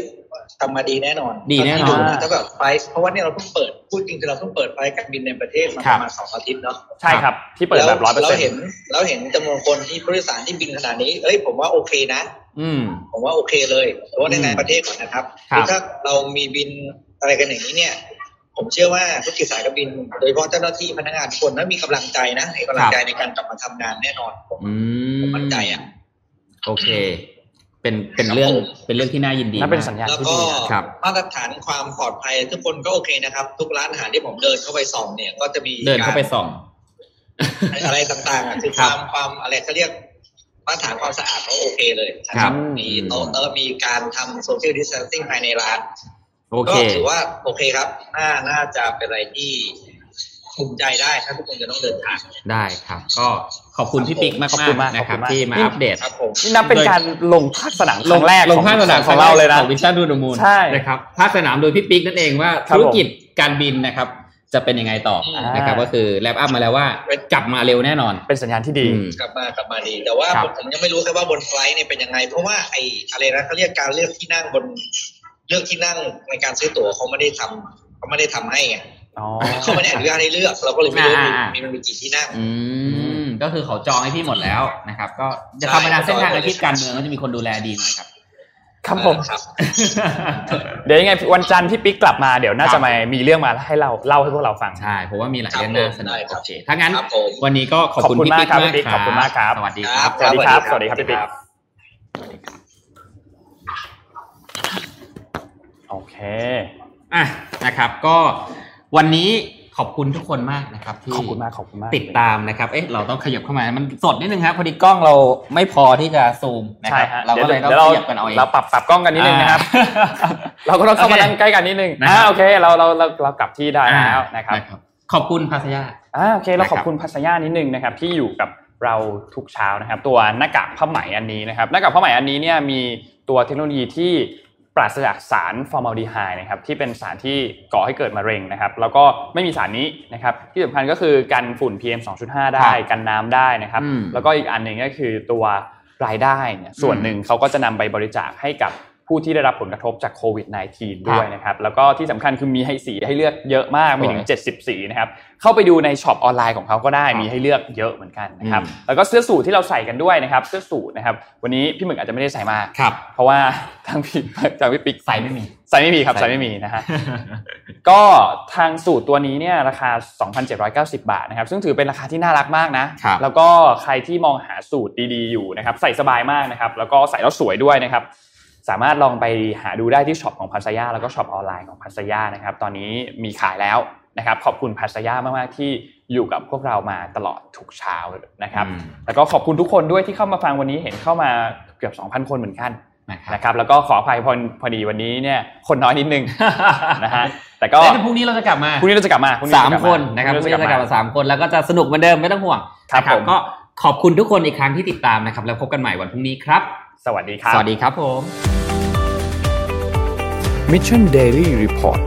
ทำมาดีแน่นอนดีแน่นอนถ้าแบบ flight เพราะว่าเนี่ยเราเพิ่งเปิดพูดจริงคือเราเพิ่งเปิด flight การบินในประเทศมาครัปบระมาณสองอาทิตย์เนาะใช่ครับ ที่เปิดแบบร้อยเปอร์เราเซ็นเห็นต์เราเห็นจำนวนคนที่ผู้โดยสารที่บินขนาดนี้เอ้ยผมว่าโอเคนะ อืม ผมว่าโอเคเลยเพราะว่าในอืมในประเทศก่อนนะครับครับถ้าเรามีบินอะไรกันอย่างนี้เนี่ยผมเชื่อว่าธุรกิจสายการบิน โดยเฉพาะเจ้าหน้าที่พนักงานทุกคนนั้นมีกำลังใจนะมีกำลังใจในการกลับมาทำงานแน่นอนผมอืผมมมั่นใจอะโอเค เป็นเป็นเรื่องเป็นเรื่องที่น่ายินดีนั่นเป็นมากสัญญาณแล้วที่ก็ดีนะครับมาตรฐานความปลอดภัยทุกคนก็โอเคนะครับ ทุกร้านอาหารที่ผมเดินเข้าไปส่องเนี่ยก็จะมีเดินเข้าไปกส่องรอะไรต่างๆอะคือครัคบวามความอะไรเขาเรียกมาตรฐานความสะอาดเขาโอเคเลยนะครับมีโต๊ะเตอมีการทำโซเชียลดิส a ทนซิ่งภายในร้านโอก็เคถือว่าโอเคครับ น่าน่าจะเป็นอะไรที่ ภูมิใจได้ถ้าทุกคนจะต้องเดินทางได้ครับ ก็ขอบคุณพี่ปิ๊กมากขอบคุณมากๆนะครับขอบคุณมากที่มาอัปเดตครับผมนี่นับเป็นการลงภาคสนามครั้งแรกลงภาคสนามของเราเลยนะของวิ To The Moon ใช่นะครับภาคสนามโดยพี่ปิ๊กนั่นเองว่าครับธุรกิจการบินนะครับจะเป็นยังไงต่ออ่านนะครับก็คือแลปอัพมาแล้วว่ากลับมาเร็วแน่นอน เป็นสัญญาณที่ดีอืมกลับมากลับมาดี แต่ว่าครับผมยังไม่รู้แค่ว่าบนไฟลท์เนี่ยเป็นยังไง เพราะว่าไอ้อะไรนะเขาเรียกการเลือกที่นั่งบน เลือกที่นั่งในการซื้อตั๋วเขาไม่ได้ทำเขาไม่ได้ทำให้ไงอ๋อ เขาไม่ได้อนุญาตให้เลือก เราก็เลยไม่รู้ว่าอ่ามีมันมีกี่ที่นั่งอืมก็คือเขาจองให้พี่หมดแล้วนะครับ ก็จะธรรมดาเส้นทางอาชีพการเมืองก็จะมีคนดูแลดีหน่อยครับครับผมครับเดี๋ยวยังไงวันจันทร์พี่ปิ๊กกลับมาเดี๋ยวน่าครัจะบมามีเรื่องมาให้เราเล่าให้พวกเราฟังใช่เพราะว่ามีหลายครับเรื่องน่าสนุกได้ครัโอบเคถ้างั้นครับผมวันนี้ก็ขอบคุณขอบคุณพี่มากปิ๊กครับมากพี่ปิ๊กขอบคุณมากครับสวัสดีครับสวัสดีครับครับสวัสดีครับพี่ปิ๊กโอเคอะนะครับก็ วันนี้ขอบคุณทุกคนมากนะครับที่ขอบคุณมากขอบคุณมากติดตามนะครับเอ๊ะเราต้องขยับเข้ามา มันสดนิดนึงครับพอดีกล้องเราไม่พอที่จะซูมนะคใช่รับฮะเราก็เลยดี๋ต้องวขยับกันเอาเองเราปรับปรับกล้องกันนิดนึงนะครับ เราก็ต้องเข้ามาโอเคนั่งใกล้กันนิดนึงนะครับอ่าโอเคเราเราเราเรากลับที่ได้แล้วนะครับขอบคุณพัทยาอ่าโอเคเรานะครับขอบคุณพัสยานิดนึงนะครับ ที่อยู่กับเราทุกเช้านะครับ ตัวหน้ากากผ้าไหมอันนี้นะครับหน้ากากผ้าไหมอันนี้เนี่ยมีตัวเทคโนโลยีที่ ปราศจากสารฟอร์มาลดีไฮด์นะครับที่เป็นสารที่ก่อให้เกิดมะเร็งนะครับ แล้วก็ไม่มีสารนี้นะครับที่สำคัญก็คือกันฝุ่น PM 2.5 ได้ครับกันน้ำได้นะครับอืมแล้วก็อีกอันหนึ่งก็คือตัวรายได้เนี่ยส่วนหนึ่งเขาก็จะนำไปบริจาคให้กับ ผู้ที่ได้รับผลกระทบจากโควิด -19 ด้วยนะครับ แล้วก็ที่สำคัญคือมีให้สีให้เลือกเยอะมาก มีถึง 70 สีนะครับ เข้าไปดูในช็อปออนไลน์ของเขาก็ได้ครับมีให้เลือกเยอะเหมือนกันนะครับอืมแล้วก็เสื้อสูทที่เราใส่กันด้วยนะครับ เสื้อสูทนะครับ วันนี้พี่หมึกอาจจะไม่ได้ใส่มาครับเพราะว่าทางพี่ทางพี่ปิ๊กใส่ไม่มีใส่ไม่มีครับใส่ใส่ไม่มีนะฮะก็ทางสูทตัวนี้เนี่ยราคา 2,790 บาทนะครับ ซึ่งถือเป็นราคาที่น่ารักมากนะครับแล้วก็ใครที่มองหาสูทดีๆอยู่นะครับ ใส่สบายมากนะครับ แล้วก็ใส่แล้วสวยด้วยนะครับ สามารถลองไปหาดูได้ที่ช็อปของ PASAYA แล้วก็ช็อปออนไลน์ของ PASAYA นะครับ ตอนนี้มีขายแล้วนะครับ ขอบคุณ PASAYA มากๆที่อยู่กับพวกเรามาตลอดทุกเช้านะครับอืมแล้วก็ขอบคุณทุกคนด้วยที่เข้ามาฟังวันนี้เห็นเข้ามาเกือบ 2,000 คนเหมือนกันนะครับนะครับแล้วก็ขออภัยพอพอดีวันนี้เนี่ยคนน้อยนิดนึงนะฮะแต่ก็แล้วพรุ่งนี้เราจะกลับมาพรุ่งนี้เราจะกลับมาพรุ่งนี้สามเรจะกลัคนนะครับพพรุ่รุ่งงนี้นี้เราจะจะกกลัลับบมามาสามคนแล้วก็จะสนุกเหมือนเดิมไม่ต้องห่วงครับนะผมก็ขอบคุณทุกคนอีกครั้งที่ติดตามนะครับ แล้วพบกันใหม่วันพรุ่งนี้ครับ สวัสดีครับ สวัสดีครับผม Mission Daily Report